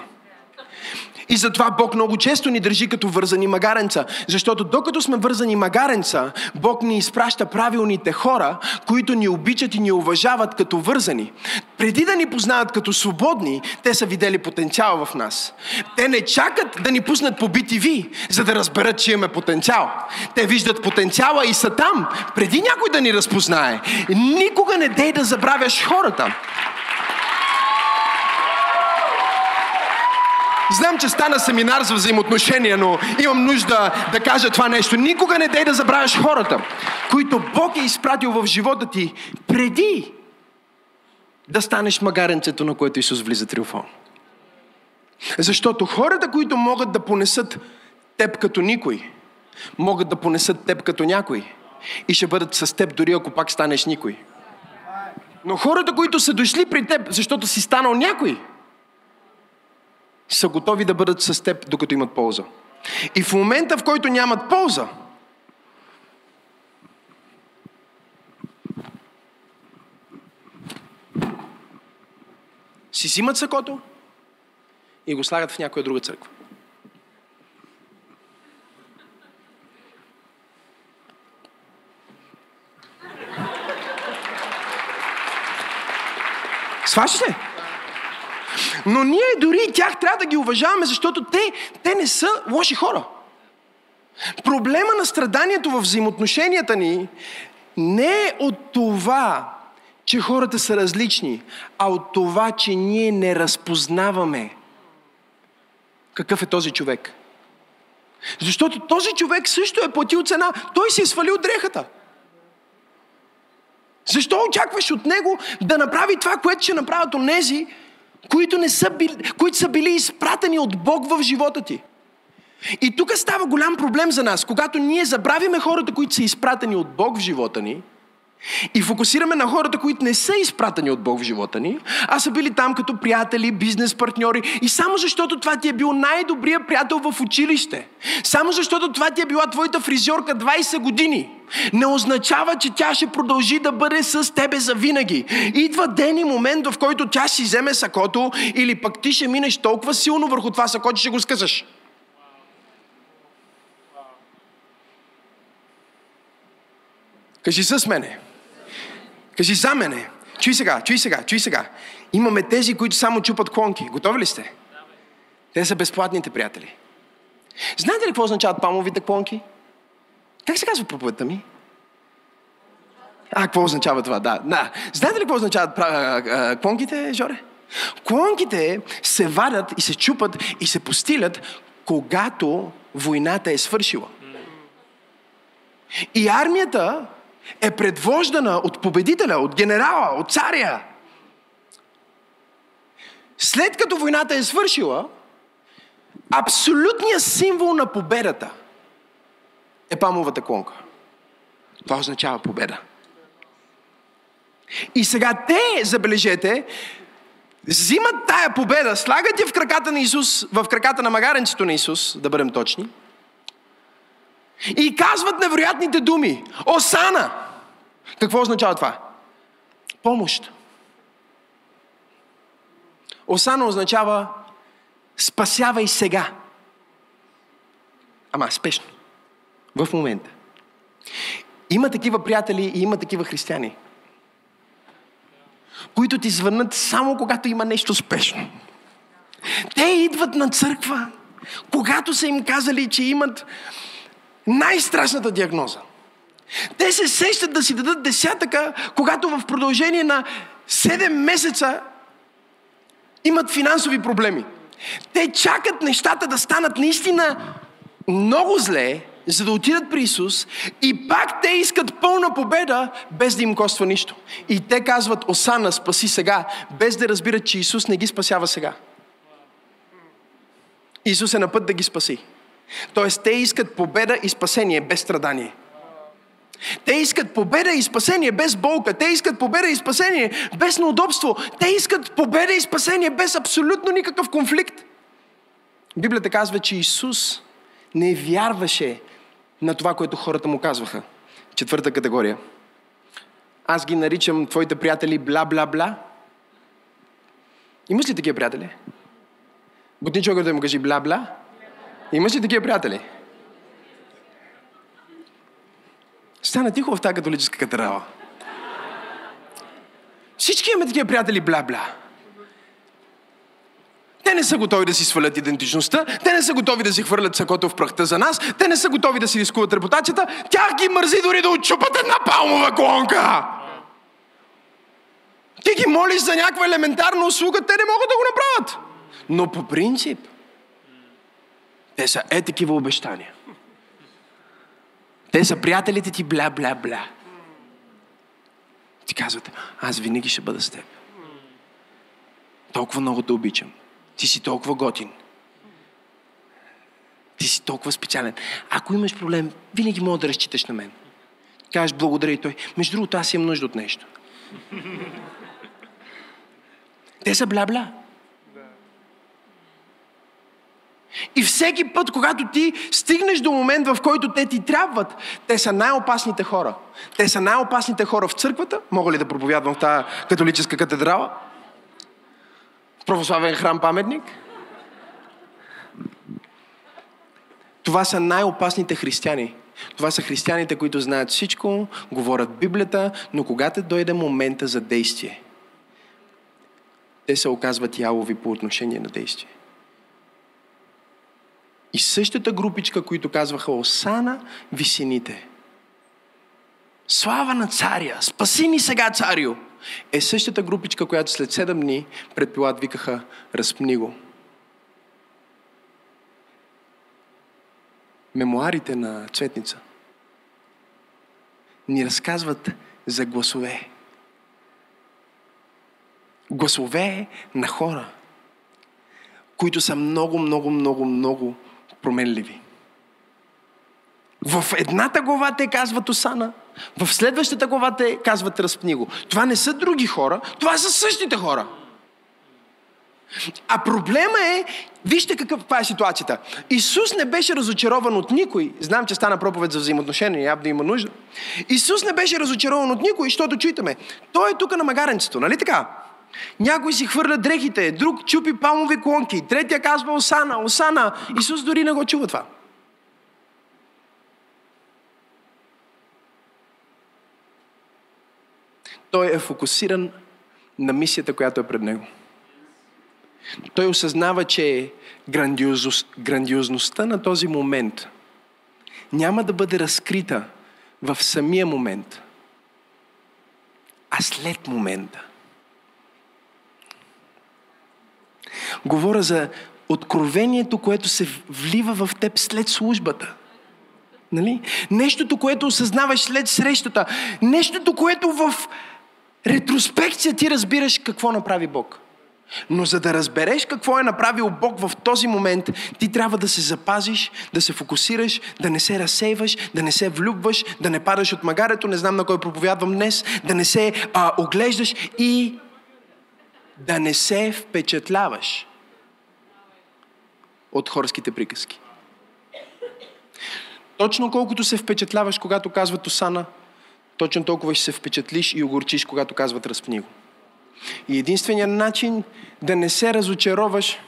Speaker 1: И затова Бог много често ни държи като вързани магаренца. Защото докато сме вързани магаренца, Бог ни изпраща правилните хора, които ни обичат и ни уважават като вързани. Преди да ни познават като свободни, те са видели потенциал в нас. Те не чакат да ни пуснат по BTV, за да разберат, че имаме потенциал. Те виждат потенциала и са там, преди някой да ни разпознае. Никога не дей да забравяш хората. Знам, че стана семинар за взаимоотношения, но имам нужда да кажа това нещо. Никога не дай да забравяш хората, които Бог е изпратил в живота ти преди да станеш магаренцето, на което Исус влиза триумфално. Защото хората, които могат да понесат теб като никой, могат да понесат теб като някой и ще бъдат с теб дори ако пак станеш никой. Но хората, които са дошли при теб, защото си станал някой, са готови да бъдат с теб, докато имат полза. И в момента, в който нямат полза, си взимат сакото и го слагат в някоя друга църква. Сващаш ли? Но ние дори и тях трябва да ги уважаваме, защото те, те не са лоши хора. Проблема на страданието в взаимоотношенията ни не е от това, че хората са различни, а от това, че ние не разпознаваме какъв е този човек. Защото този човек също е платил цена. Той си е свалил дрехата. Защо очакваш от него да направи това, което ще направят онези, които, не са били, които са били изпратени от Бог в живота ти? И тук става голям проблем за нас. Когато ние забравиме хората, които са изпратени от Бог в живота ни, и фокусираме на хората, които не са изпратени от Бог в живота ни, а са били там като приятели, бизнес партньори. И само защото това ти е бил най-добрият приятел в училище, само защото това ти е била твоята фризьорка 20 години, не означава, че тя ще продължи да бъде с тебе за винаги. Идва ден и момент, в който тя си вземе сакото или пък ти ще минеш толкова силно върху това сако, че ще го скъсаш. Кажи с мене. Кажи за мене. Чуй сега, чуй сега, чуй сега. Имаме тези, които само чупат клонки. Готови ли сте? Те са безплатните приятели. Знаете ли какво означават палмовите клонки? Как се казва проповедта ми? А, какво означава това? Да, да. Знаете ли какво означават клонките, Жоре? Клонките се вадят и се чупат и се постилят, когато войната е свършила. И армията е предвождана от победителя, от генерала, от царя. След като войната е свършила, абсолютният символ на победата е памовата клонка. Това означава победа. И сега те, забележете, взимат тая победа, слагат я в краката на Исус, в краката на магаренцето на Исус, да бъдем точни – и казват невероятните думи. Осана! Какво означава това? Помощ. Осана означава спасявай сега. Ама спешно. В момента. Има такива приятели и има такива християни, които ти звънат само когато има нещо спешно. Те идват на църква, когато са им казали, че имат най-страшната диагноза. Те се сещат да си дадат десятъка, когато в продължение на 7 месеца имат финансови проблеми. Те чакат нещата да станат наистина много зле, за да отидат при Исус и пак те искат пълна победа, без да им коства нищо. И те казват, Осана, спаси сега, без да разбират, че Исус не ги спасява сега. Исус е на път да ги спаси. Тоест, те искат победа и спасение без страдание. Те искат победа и спасение без болка. Те искат победа и спасение без неудобство. Те искат победа и спасение без абсолютно никакъв конфликт. Библията казва, че Исус не вярваше на това, което хората му казваха. Четвърта категория. Аз ги наричам твоите приятели бла-бла-бла. Имаш ли такива приятели? Бутни човек да му кажи бла-бла. Имаш ли такива приятели? Стана тихо в тази католическа катедрала. Всички имаме такива приятели бла-бла. Те не са готови да си свалят идентичността, те не са готови да си хвърлят сакото в прахта за нас, те не са готови да си рискуват репутацията, тях ги мързи дори да отчупат една палмова клонка. Ти ги молиш за някаква елементарна услуга, те не могат да го направят. Но по принцип, те са е такива обещания. Те са приятелите ти бля, бля, бля. Ти казвате, аз винаги ще бъда с теб. Толкова много те обичам. Ти си толкова готин. Ти си толкова специален. Ако имаш проблем, винаги мога да разчиташ на мен. Кажеш благодаря и той. Между другото, аз имам нужда от нещо. Те са бля-бля. И всеки път, когато ти стигнеш до момент, в който те ти трябват, те са най-опасните хора. Те са най-опасните хора в църквата. Мога ли да проповядвам в тази католическа катедрала? Православен храм паметник? Това са най-опасните християни. Това са християните, които знаят всичко, говорят Библията, но когато дойде момента за действие, те се оказват ялови по отношение на действие. И същата групичка, които казваха Осана висините. Слава на царя! Спаси ни сега, царю! Е същата групичка, която след седем дни пред Пилат викаха Разпни го. мемуарите на Цветница ни разказват за гласове. Гласове на хора, които са много, много, много, много променливи. В едната глава те казват Осана, в следващата глава те казват Разпни го. Това не са други хора, това са същите хора. А проблема е, вижте каква е ситуацията. Исус не беше разочарован от никой. Знам, че стана проповед за взаимоотношения, явно има нужда. Исус не беше разочарован от никой, защото чуйте Той е тук на магаренцето, нали така? Някой си хвърля дрехите, друг чупи палмови клонки, третия казва Осана, Осана. Исус дори не го чува това. Той е фокусиран на мисията, която е пред него. Той осъзнава, че грандиозност, грандиозността на този момент няма да бъде разкрита в самия момент, а след момента. Говоря за откровението, което се влива в теб след службата. Нали? Нещото, което осъзнаваш след срещата. Нещото, което в ретроспекция ти разбираш какво направи Бог. Но за да разбереш какво е направил Бог в този момент, ти трябва да се запазиш, да се фокусираш, да не се разсейваш, да не се влюбваш, да не падаш от магарето, не знам на кой проповядвам днес, да не се а, оглеждаш и да не се впечатляваш от хорските приказки. Точно колкото се впечатляваш, когато казват Осана, точно толкова ще се впечатлиш и огорчиш, когато казват разпни го. И единственият начин да не се разочароваш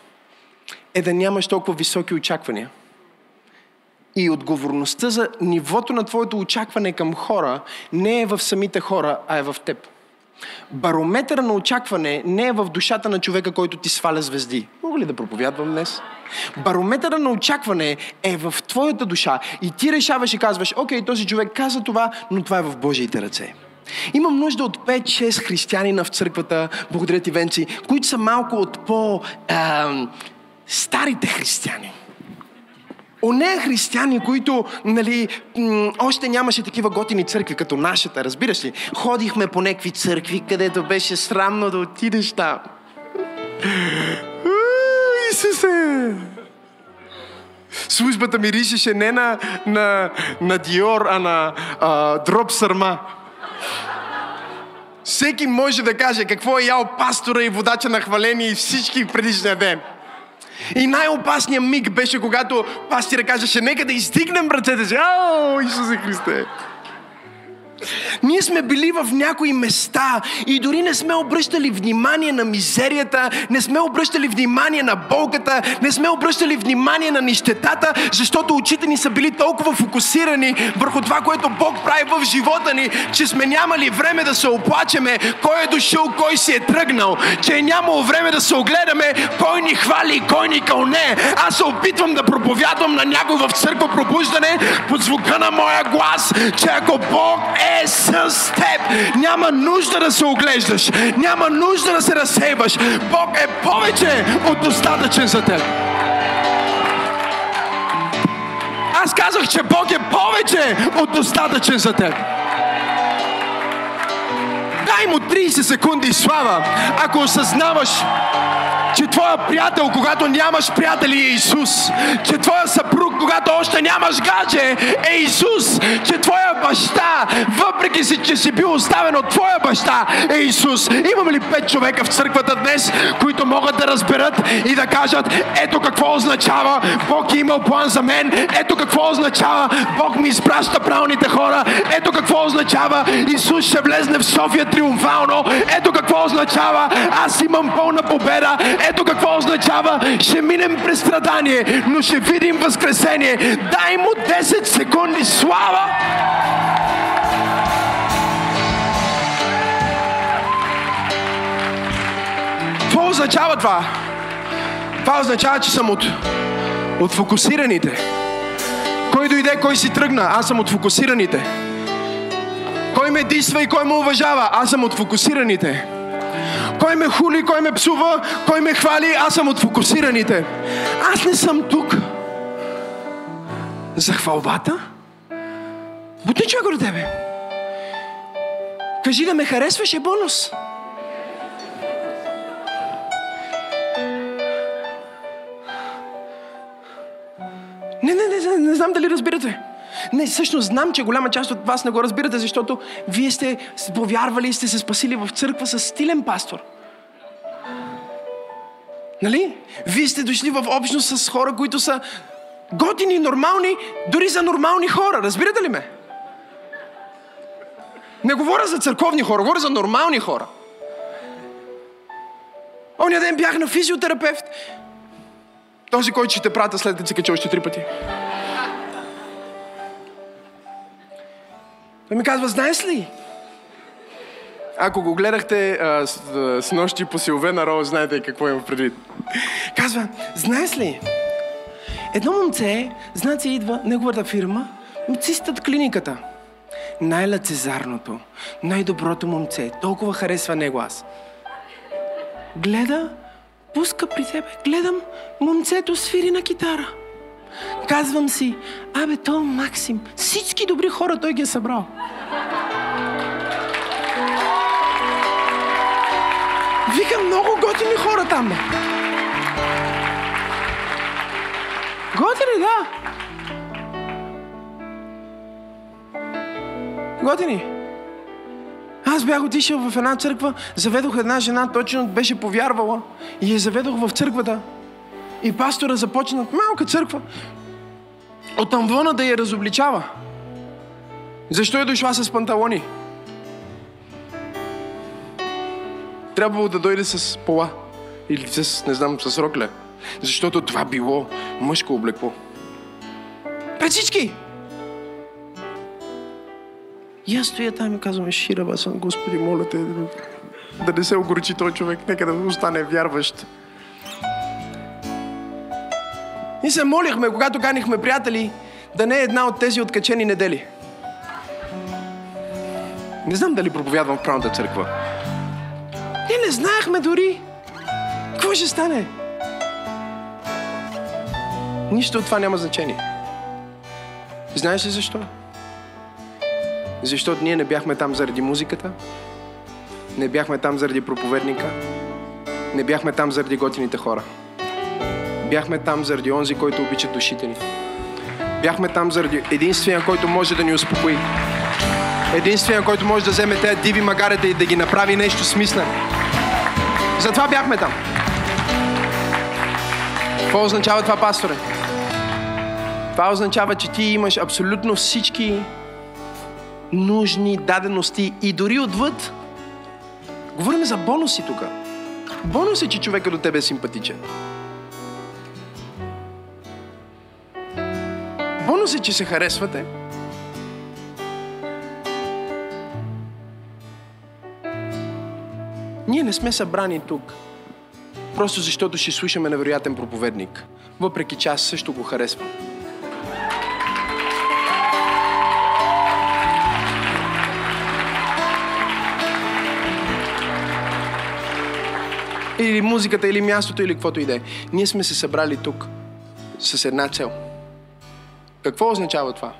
Speaker 1: е да нямаш толкова високи очаквания. И отговорността за нивото на твоето очакване към хора не е в самите хора, а е в теб. Барометъра на очакване не е в душата на човека, който ти сваля звезди. Мога ли да проповядвам днес? Барометъра на очакване е в твоята душа и ти решаваш и казваш, окей, този човек каза това, но това е в Божиите ръце. Имам нужда от 5-6 християнина в църквата, благодаря ти, Венци, които са малко от по-старите християни. Оне християни, които нали, още нямаше такива готини църкви, като нашата, разбираш ли? Ходихме по някакви църкви, където беше срамно да отидеш там. Исусе! Службата миришеше не на, на, на Диор, а на а, Дроп Сърма. Всеки може да каже какво е ял пастора и водача на хваление и всички в предишния ден. И най-опасният миг беше, когато пастира кажеше, нека да издигнем ръцете си. Ао, Исусе Христе! Ние сме били в някои места и дори не сме обръщали внимание на мизерията, не сме обръщали внимание на болката, не сме обръщали внимание на нищетата, защото очите ни са били толкова фокусирани върху това, което Бог прави в живота ни, че сме нямали време да се оплачеме кой е дошъл, кой си е тръгнал, че е нямало време да се огледаме кой ни хвали кой ни кълне. Аз се опитвам да проповядвам на някой в църква пробуждане под звука на моя глас, че ако Бог е е с теб. Няма нужда да се оглеждаш. Няма нужда да се разсейваш. Бог е повече от достатъчен за теб. Аз казах, че Бог е повече от достатъчен за теб. Дай му 30 секунди слава, ако осъзнаваш, че твоя приятел, когато нямаш приятели, е Исус. Че твоя съпруг, когато още нямаш гадже, е Исус. Че твоя баща, въпреки си, че си бил оставен от твоя баща, е Исус. Имаме ли пет човека в църквата днес, които могат да разберат и да кажат, ето какво означава Бог е имал план за мен, ето какво означава Бог ми изпраща правилните хора, ето какво означава Исус ще влезне в София триумфално, ето какво означава аз имам пълна победа, ето какво означава. Ще минем през страдание, но ще видим възкресение. Дай му 10 секунди слава! Какво означава това? Това означава, че съм от, от фокусираните. Кой дойде, кой си тръгна? Аз съм от фокусираните. Кой ме дисва и кой ме уважава? Аз съм от фокусираните. Кой ме хули, кой ме псува, кой ме хвали, аз съм от фокусираните. Аз не съм тук, За хвалбата? Бутни човек до тебе. Кажи да ме харесваш е бонус. Не, не, не, не, не знам дали разбирате. Не, всъщност знам, че голяма част от вас не го разбирате, защото вие сте повярвали и сте се спасили в църква с стилен пастор. Нали? Вие сте дошли в общност с хора, които са готини, нормални, дори за нормални хора. Разбирате ли ме? Не говоря за църковни хора, говоря за нормални хора. Оня ден бях на физиотерапевт. Този, който ще те прата след като се кача още три пъти. Той ми казва, знаеш ли? Ако го гледахте а, с, а, с нощи по Силвена Роу, знаете какво има предвид. Казва, знаеш ли? Едно момце, знаци идва неговата фирма, цистат клиниката. Най-лацезарното, най-доброто момце, толкова харесва него аз. Гледа, пуска при тебе, гледам, момцето свири на китара. Казвам си, абе, то Максим, всички добри хора той ги е събрал. Вика, много готини хора там, бе. Готини, да. Готини. Аз бях отишъл в една църква, заведох една жена, точно беше повярвала и я заведох в църквата. И пастора започна малка църква от амвона да я разобличава. Защо е дошла с панталони? Трябвало да дойде с пола. Или с, не знам, с рокля. Защото това било мъжко облекло. Пред всички! И аз стоя там и казвам, Ширава съм, Господи, моля те, да не се огорчи този човек, нека да остане вярващ. И се молихме, когато канихме приятели, да не е една от тези откачени недели. Не знам дали проповядвам в правната църква. Ние не знаехме дори. Какво ще стане? Нищо от това няма значение. Знаеш ли защо? Защото ние не бяхме там заради музиката, не бяхме там заради проповедника, не бяхме там заради готините хора. Бяхме там заради онзи, който обича душите ни. Бяхме там заради единствения, който може да ни успокои. Единствения, който може да вземе тези диви магарета и да ги направи нещо смислено. Затова бяхме там. Какво означава това, пасторе? Това означава, че ти имаш абсолютно всички нужни дадености и дори отвъд. Говорим за бонуси тук. Бонус е, че човека до тебе е симпатичен. Бонус е, че се харесвате. Ние не сме събрани тук, просто защото ще слушаме невероятен проповедник, въпреки че аз също го харесвам. Или музиката, или мястото, или каквото и да е. Ние сме се събрали тук с една цел. Какво означава това?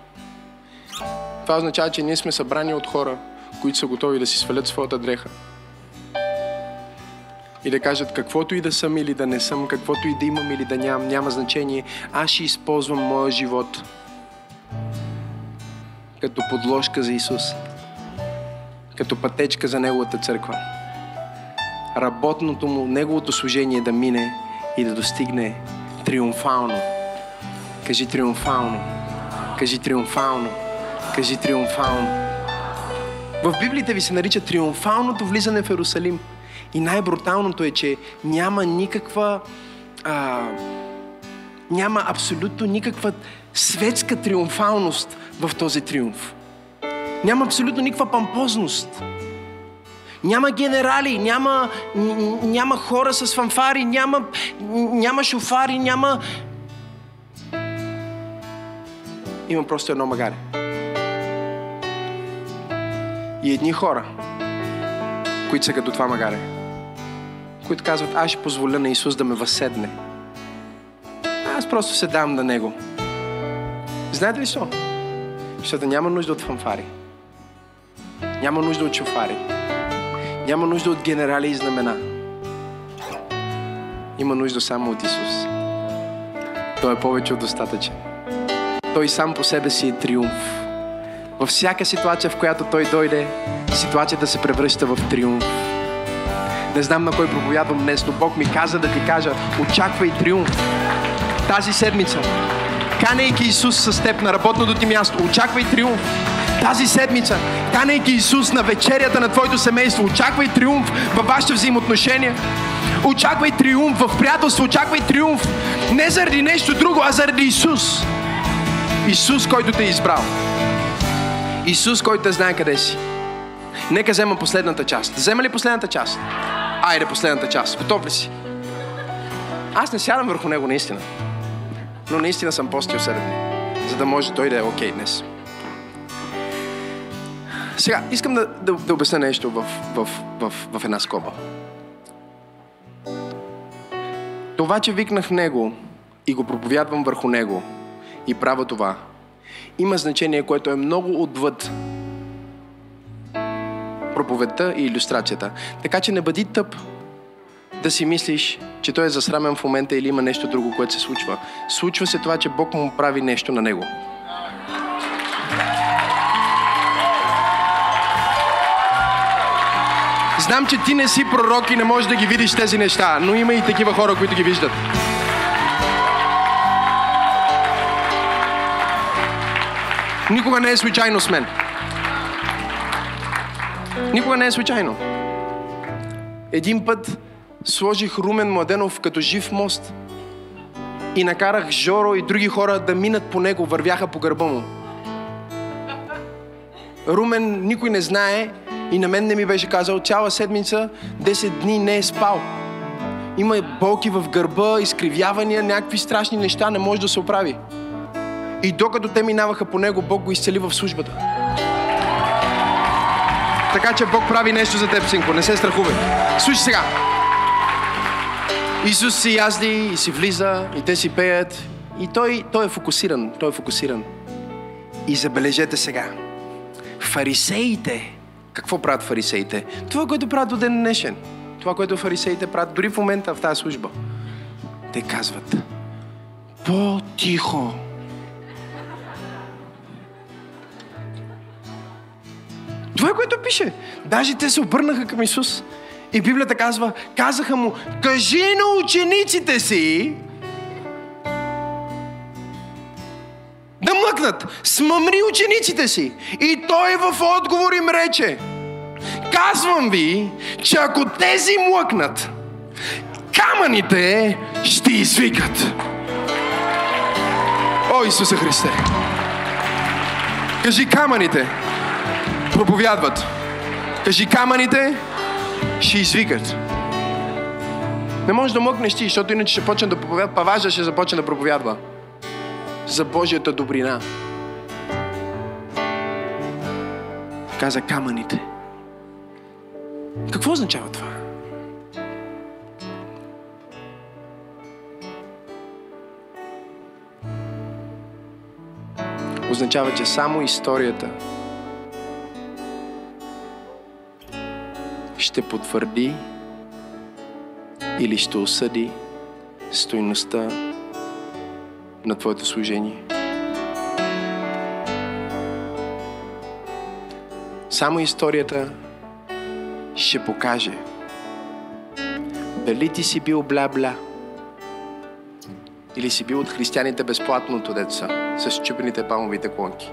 Speaker 1: Това означава, че ние сме събрани от хора, които са готови да си свалят своята дреха и да кажат каквото и да съм или да не съм, каквото и да имам или да нямам, няма значение. Аз ще използвам моя живот като подложка за Исус, като пътечка за Неговата църква. Работното му, Неговото служение да мине и да достигне триумфално. Кажи триумфално. Кажи триумфално. Кажи триумфално. В Библията ви се нарича триумфалното влизане в Иерусалим. И най-бруталното е, че няма никаква. А, няма абсолютно никаква светска триумфалност в този триумф. Няма абсолютно никаква пампозност. Няма генерали, няма, няма хора с фанфари, няма, няма шофари, няма... Има просто едно магаре. И едни хора, които са като това магаре които казват, аз ще позволя на Исус да ме възседне. Аз просто се дам на Него. Знаете ли що? Защото няма нужда от фанфари. Няма нужда от шофари. Няма нужда от генерали и знамена. Има нужда само от Исус. Той е повече от достатъчен. Той сам по себе си е триумф. Във всяка ситуация, в която Той дойде, ситуацията се превръща в триумф. Не знам на кой проповядвам днес, но Бог ми каза да ти кажа, очаквай триумф. Тази седмица, канейки Исус с теб на работното ти място, очаквай триумф. Тази седмица, канейки Исус на вечерята на твоето семейство, очаквай триумф във вашите взаимоотношения. Очаквай триумф в приятелство, очаквай триумф не заради нещо друго, а заради Исус. Исус, който те е избрал. Исус, който те знае къде си. Нека взема последната част. Взема ли последната част? Айде, последната част. Готов ли си? Аз не сядам върху него наистина. Но наистина съм постил 7 дни. За да може той да е окей днес. Сега, искам да, да, да обясня нещо в, в, в, в една скоба. Това, че викнах Него и го проповядвам върху Него и правя това, има значение, което е много отвъд проповедта и иллюстрацията. Така че не бъди тъп да си мислиш, че той е засрамен в момента или има нещо друго, което се случва. Случва се това, че Бог му прави нещо на него. Знам, че ти не си пророк и не можеш да ги видиш тези неща, но има и такива хора, които ги виждат. Никога не е случайно с мен. Никога не е случайно. Един път сложих Румен Младенов като жив мост и накарах Жоро и други хора да минат по него, вървяха по гърба му. Румен никой не знае и на мен не ми беше казал цяла седмица, 10 дни не е спал. Има болки в гърба, изкривявания, някакви страшни неща, не може да се оправи. И докато те минаваха по него, Бог го изцели в службата. Така че Бог прави нещо за теб, синко. Не се страхувай. Слушай сега. Исус си язди и си влиза и те си пеят. И той, той е фокусиран. Той е фокусиран. И забележете сега. Фарисеите. Какво правят фарисеите? Това, което правят до ден днешен. Това, което фарисеите правят дори в момента в тази служба. Те казват по-тихо. Това е което пише. Даже те се обърнаха към Исус. И Библията казва, казаха му, кажи на учениците си да мъкнат. Смъмри учениците си. И той в отговор им рече, казвам ви, че ако тези млъкнат, камъните ще извикат. О, Исуса Христе! Кажи камъните проповядват. Кажи камъните ще извикат. Не можеш да мъкнеш ти, защото иначе ще почне да проповядва. Паважа ще започне да проповядва. За Божията добрина. Каза камъните. Какво означава това? Означава, че само историята ще потвърди или ще осъди стойността на твоето служение. Само историята ще покаже дали ти си бил бла-бла или си бил от християните безплатното деца с чупените палмовите клонки.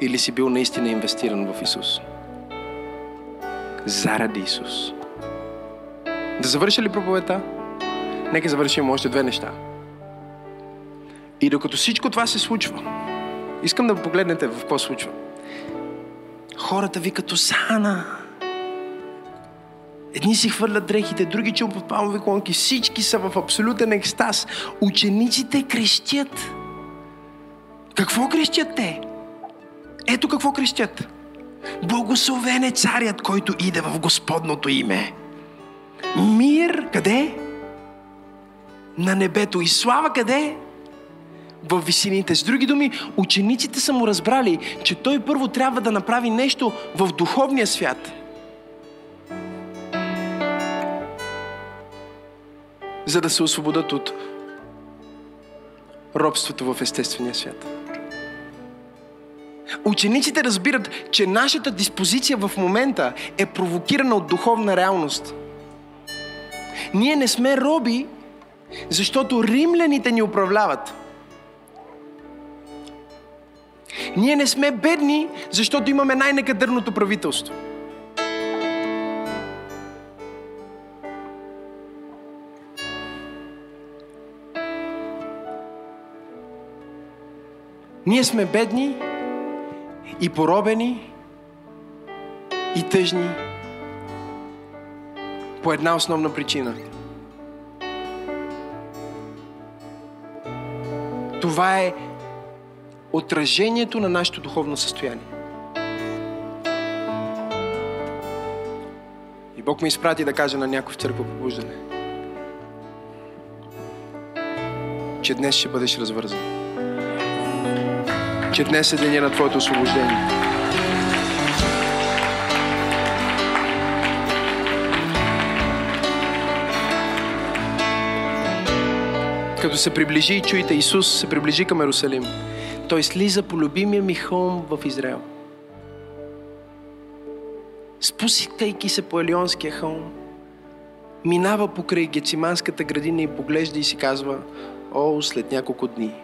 Speaker 1: Или си бил наистина инвестиран в Исус? Заради Исус. Да завърша ли проповедта? Нека завършим още две неща. И докато всичко това се случва, искам да погледнете в какво случва. Хората викат Осана. Едни си хвърлят дрехите, други чупват палмови клонки. Всички са в абсолютен екстаз. Учениците крещят. Какво крещят те? Ето какво крещят. Благословен е царят, който иде в Господното име. Мир, къде? на небето. И слава къде в висините. С други думи, учениците са му разбрали, че той първо трябва да направи нещо в духовния свят. За да се освободят от робството в естествения свят. Учениците разбират, че нашата диспозиция в момента е провокирана от духовна реалност. Ние не сме роби, защото римляните ни управляват. Ние не сме бедни, защото имаме най-некадърното правителство. Ние сме бедни и поробени и тъжни по една основна причина. Това е отражението на нашето духовно състояние. И Бог ме изпрати да кажа на някой в църква побуждане, че днес ще бъдеш развързан. Че днес е деня на Твоето освобождение. Като се приближи, чуйте, Исус се приближи към Ерусалим. Той слиза по любимия ми хълм в Израел. Спуситайки се по Елионския хълм, минава покрай Гециманската градина и поглежда и си казва, о, след няколко дни.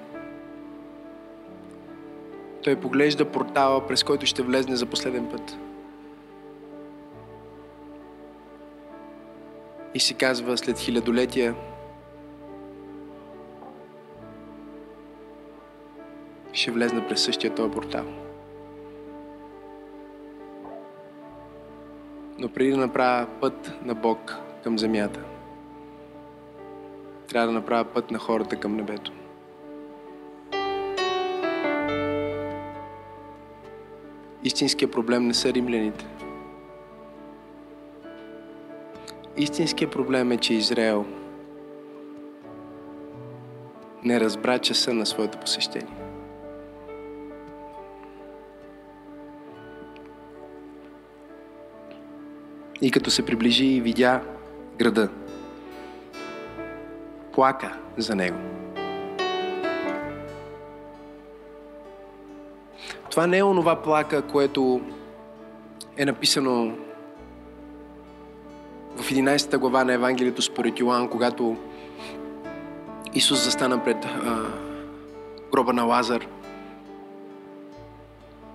Speaker 1: Той поглежда портала, през който ще влезне за последен път. И си казва след хилядолетия, ще влезна през същия този портал. Но преди да направя път на Бог към земята, трябва да направя път на хората към небето. Истинският проблем не са римляните. Истинският проблем е, че Израел не разбра часа на своето посещение. И като се приближи и видя града, плака за него. Това не е онова плака, което е написано в 11 глава на Евангелието според Йоан, когато Исус застана пред а, гроба на Лазар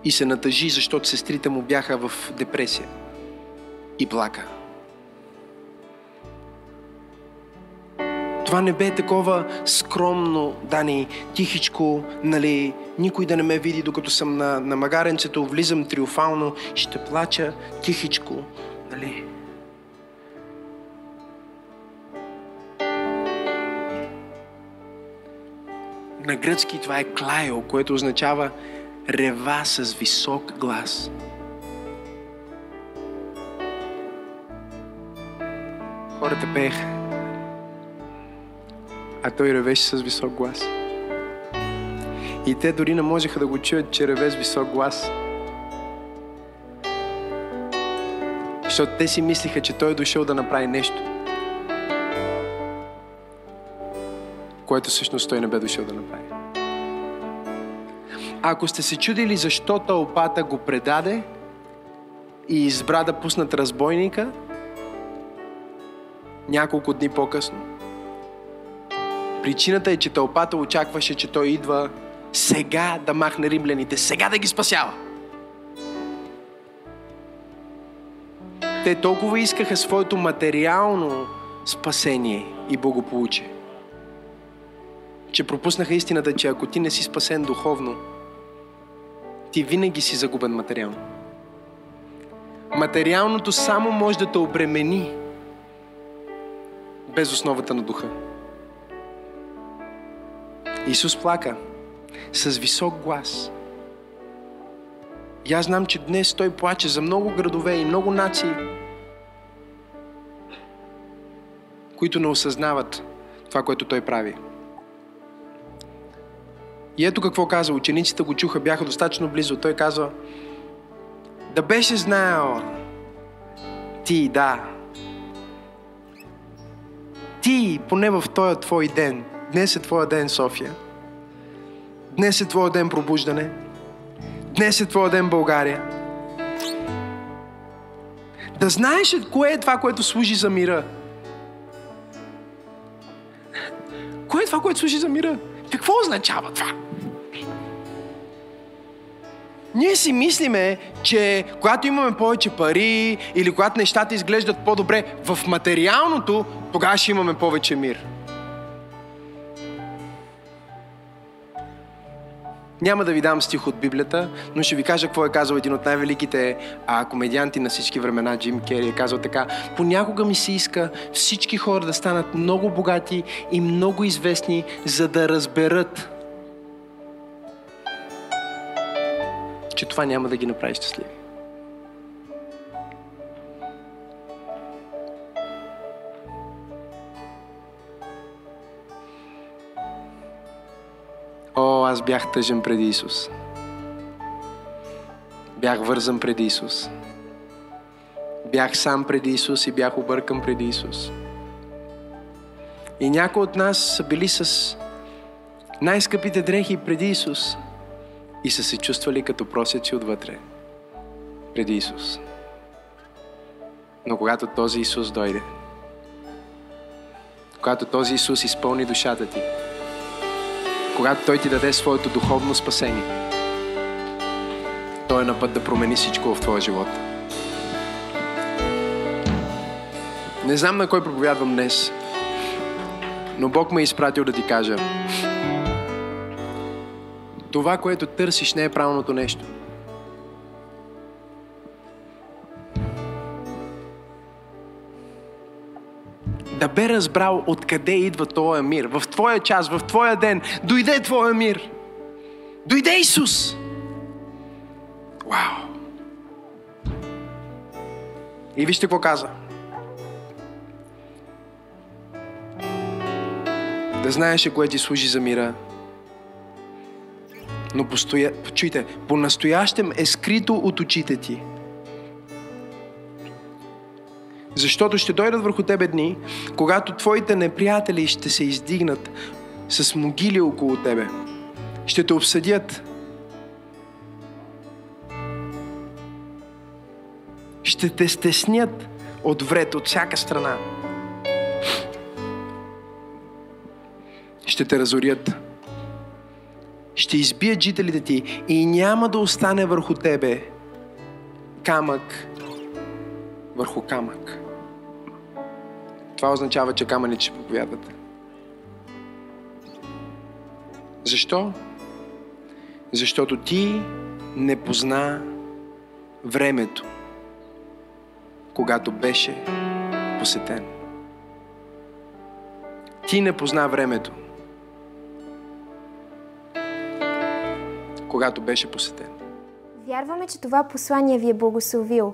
Speaker 1: и се натъжи, защото сестрите му бяха в депресия и плака. Това не бе такова скромно, Дани, тихичко, нали, никой да не ме види, докато съм на, на магаренцето, влизам триофално, ще плача тихичко, нали. На гръцки това е клайо, което означава рева с висок глас. Хората пееха. А той ревеше с висок глас. И те дори не можеха да го чуят, че реве с висок глас. Защото те си мислиха, че той е дошъл да направи нещо. Което всъщност той не бе дошъл да направи. Ако сте се чудили защо тълпата го предаде и избра да пуснат разбойника, няколко дни по-късно. Причината е, че тълпата очакваше, че той идва сега да махне римляните, сега да ги спасява. Те толкова искаха своето материално спасение и благополучие, че пропуснаха истината, че ако ти не си спасен духовно, ти винаги си загубен материално. Материалното само може да те обремени, без основата на духа. Исус плака с висок глас. И аз знам, че днес Той плаче за много градове и много нации, които не осъзнават това, което той прави. И ето какво каза. Учениците го чуха, бяха достатъчно близо. Той казва, да беше знаел ти, да. Ти, поне в този твой ден, днес е твоя ден, София. Днес е твоя ден пробуждане. Днес е твоя ден, България. Да знаеш кое е това, което служи за мира. Кое е това, което служи за мира? Какво означава това? Ние си мислиме, че когато имаме повече пари или когато нещата изглеждат по-добре в материалното, тогава ще имаме повече мир. Няма да ви дам стих от Библията, но ще ви кажа какво е казал един от най-великите а, комедианти на всички времена, Джим Кери. Е казал така, понякога ми се иска всички хора да станат много богати и много известни, за да разберат, че това няма да ги направи щастливи. О, аз бях тъжен преди Исус. Бях вързан преди Исус. Бях сам преди Исус и бях объркан преди Исус. И някои от нас са били с най-скъпите дрехи преди Исус и са се чувствали като просеци отвътре преди Исус. Но когато този Исус дойде, когато този Исус изпълни душата ти, когато Той ти даде своето духовно спасение, Той е на път да промени всичко в твоя живот. Не знам на кой проповядвам днес, но Бог ме е изпратил да ти кажа, това, което търсиш, не е правилното нещо. Да бе разбрал откъде идва Твоя мир. В Твоя час, в Твоя ден, дойде Твоя мир. Дойде Исус. Вау! И вижте какво каза. Да знаеш, кое ти служи за мира, но постоя... чуйте, по-настоящем е скрито от очите ти. Защото ще дойдат върху тебе дни, когато твоите неприятели ще се издигнат с могили около тебе. Ще те обсъдят. Ще те стеснят от вред, от всяка страна. Ще те разорят ще избият жителите ти и няма да остане върху тебе камък върху камък. Това означава, че камъните ще проповядват. Защо? Защото ти не позна времето, когато беше посетен. Ти не позна времето, когато беше посетен.
Speaker 2: Вярваме, че това послание ви е благословил.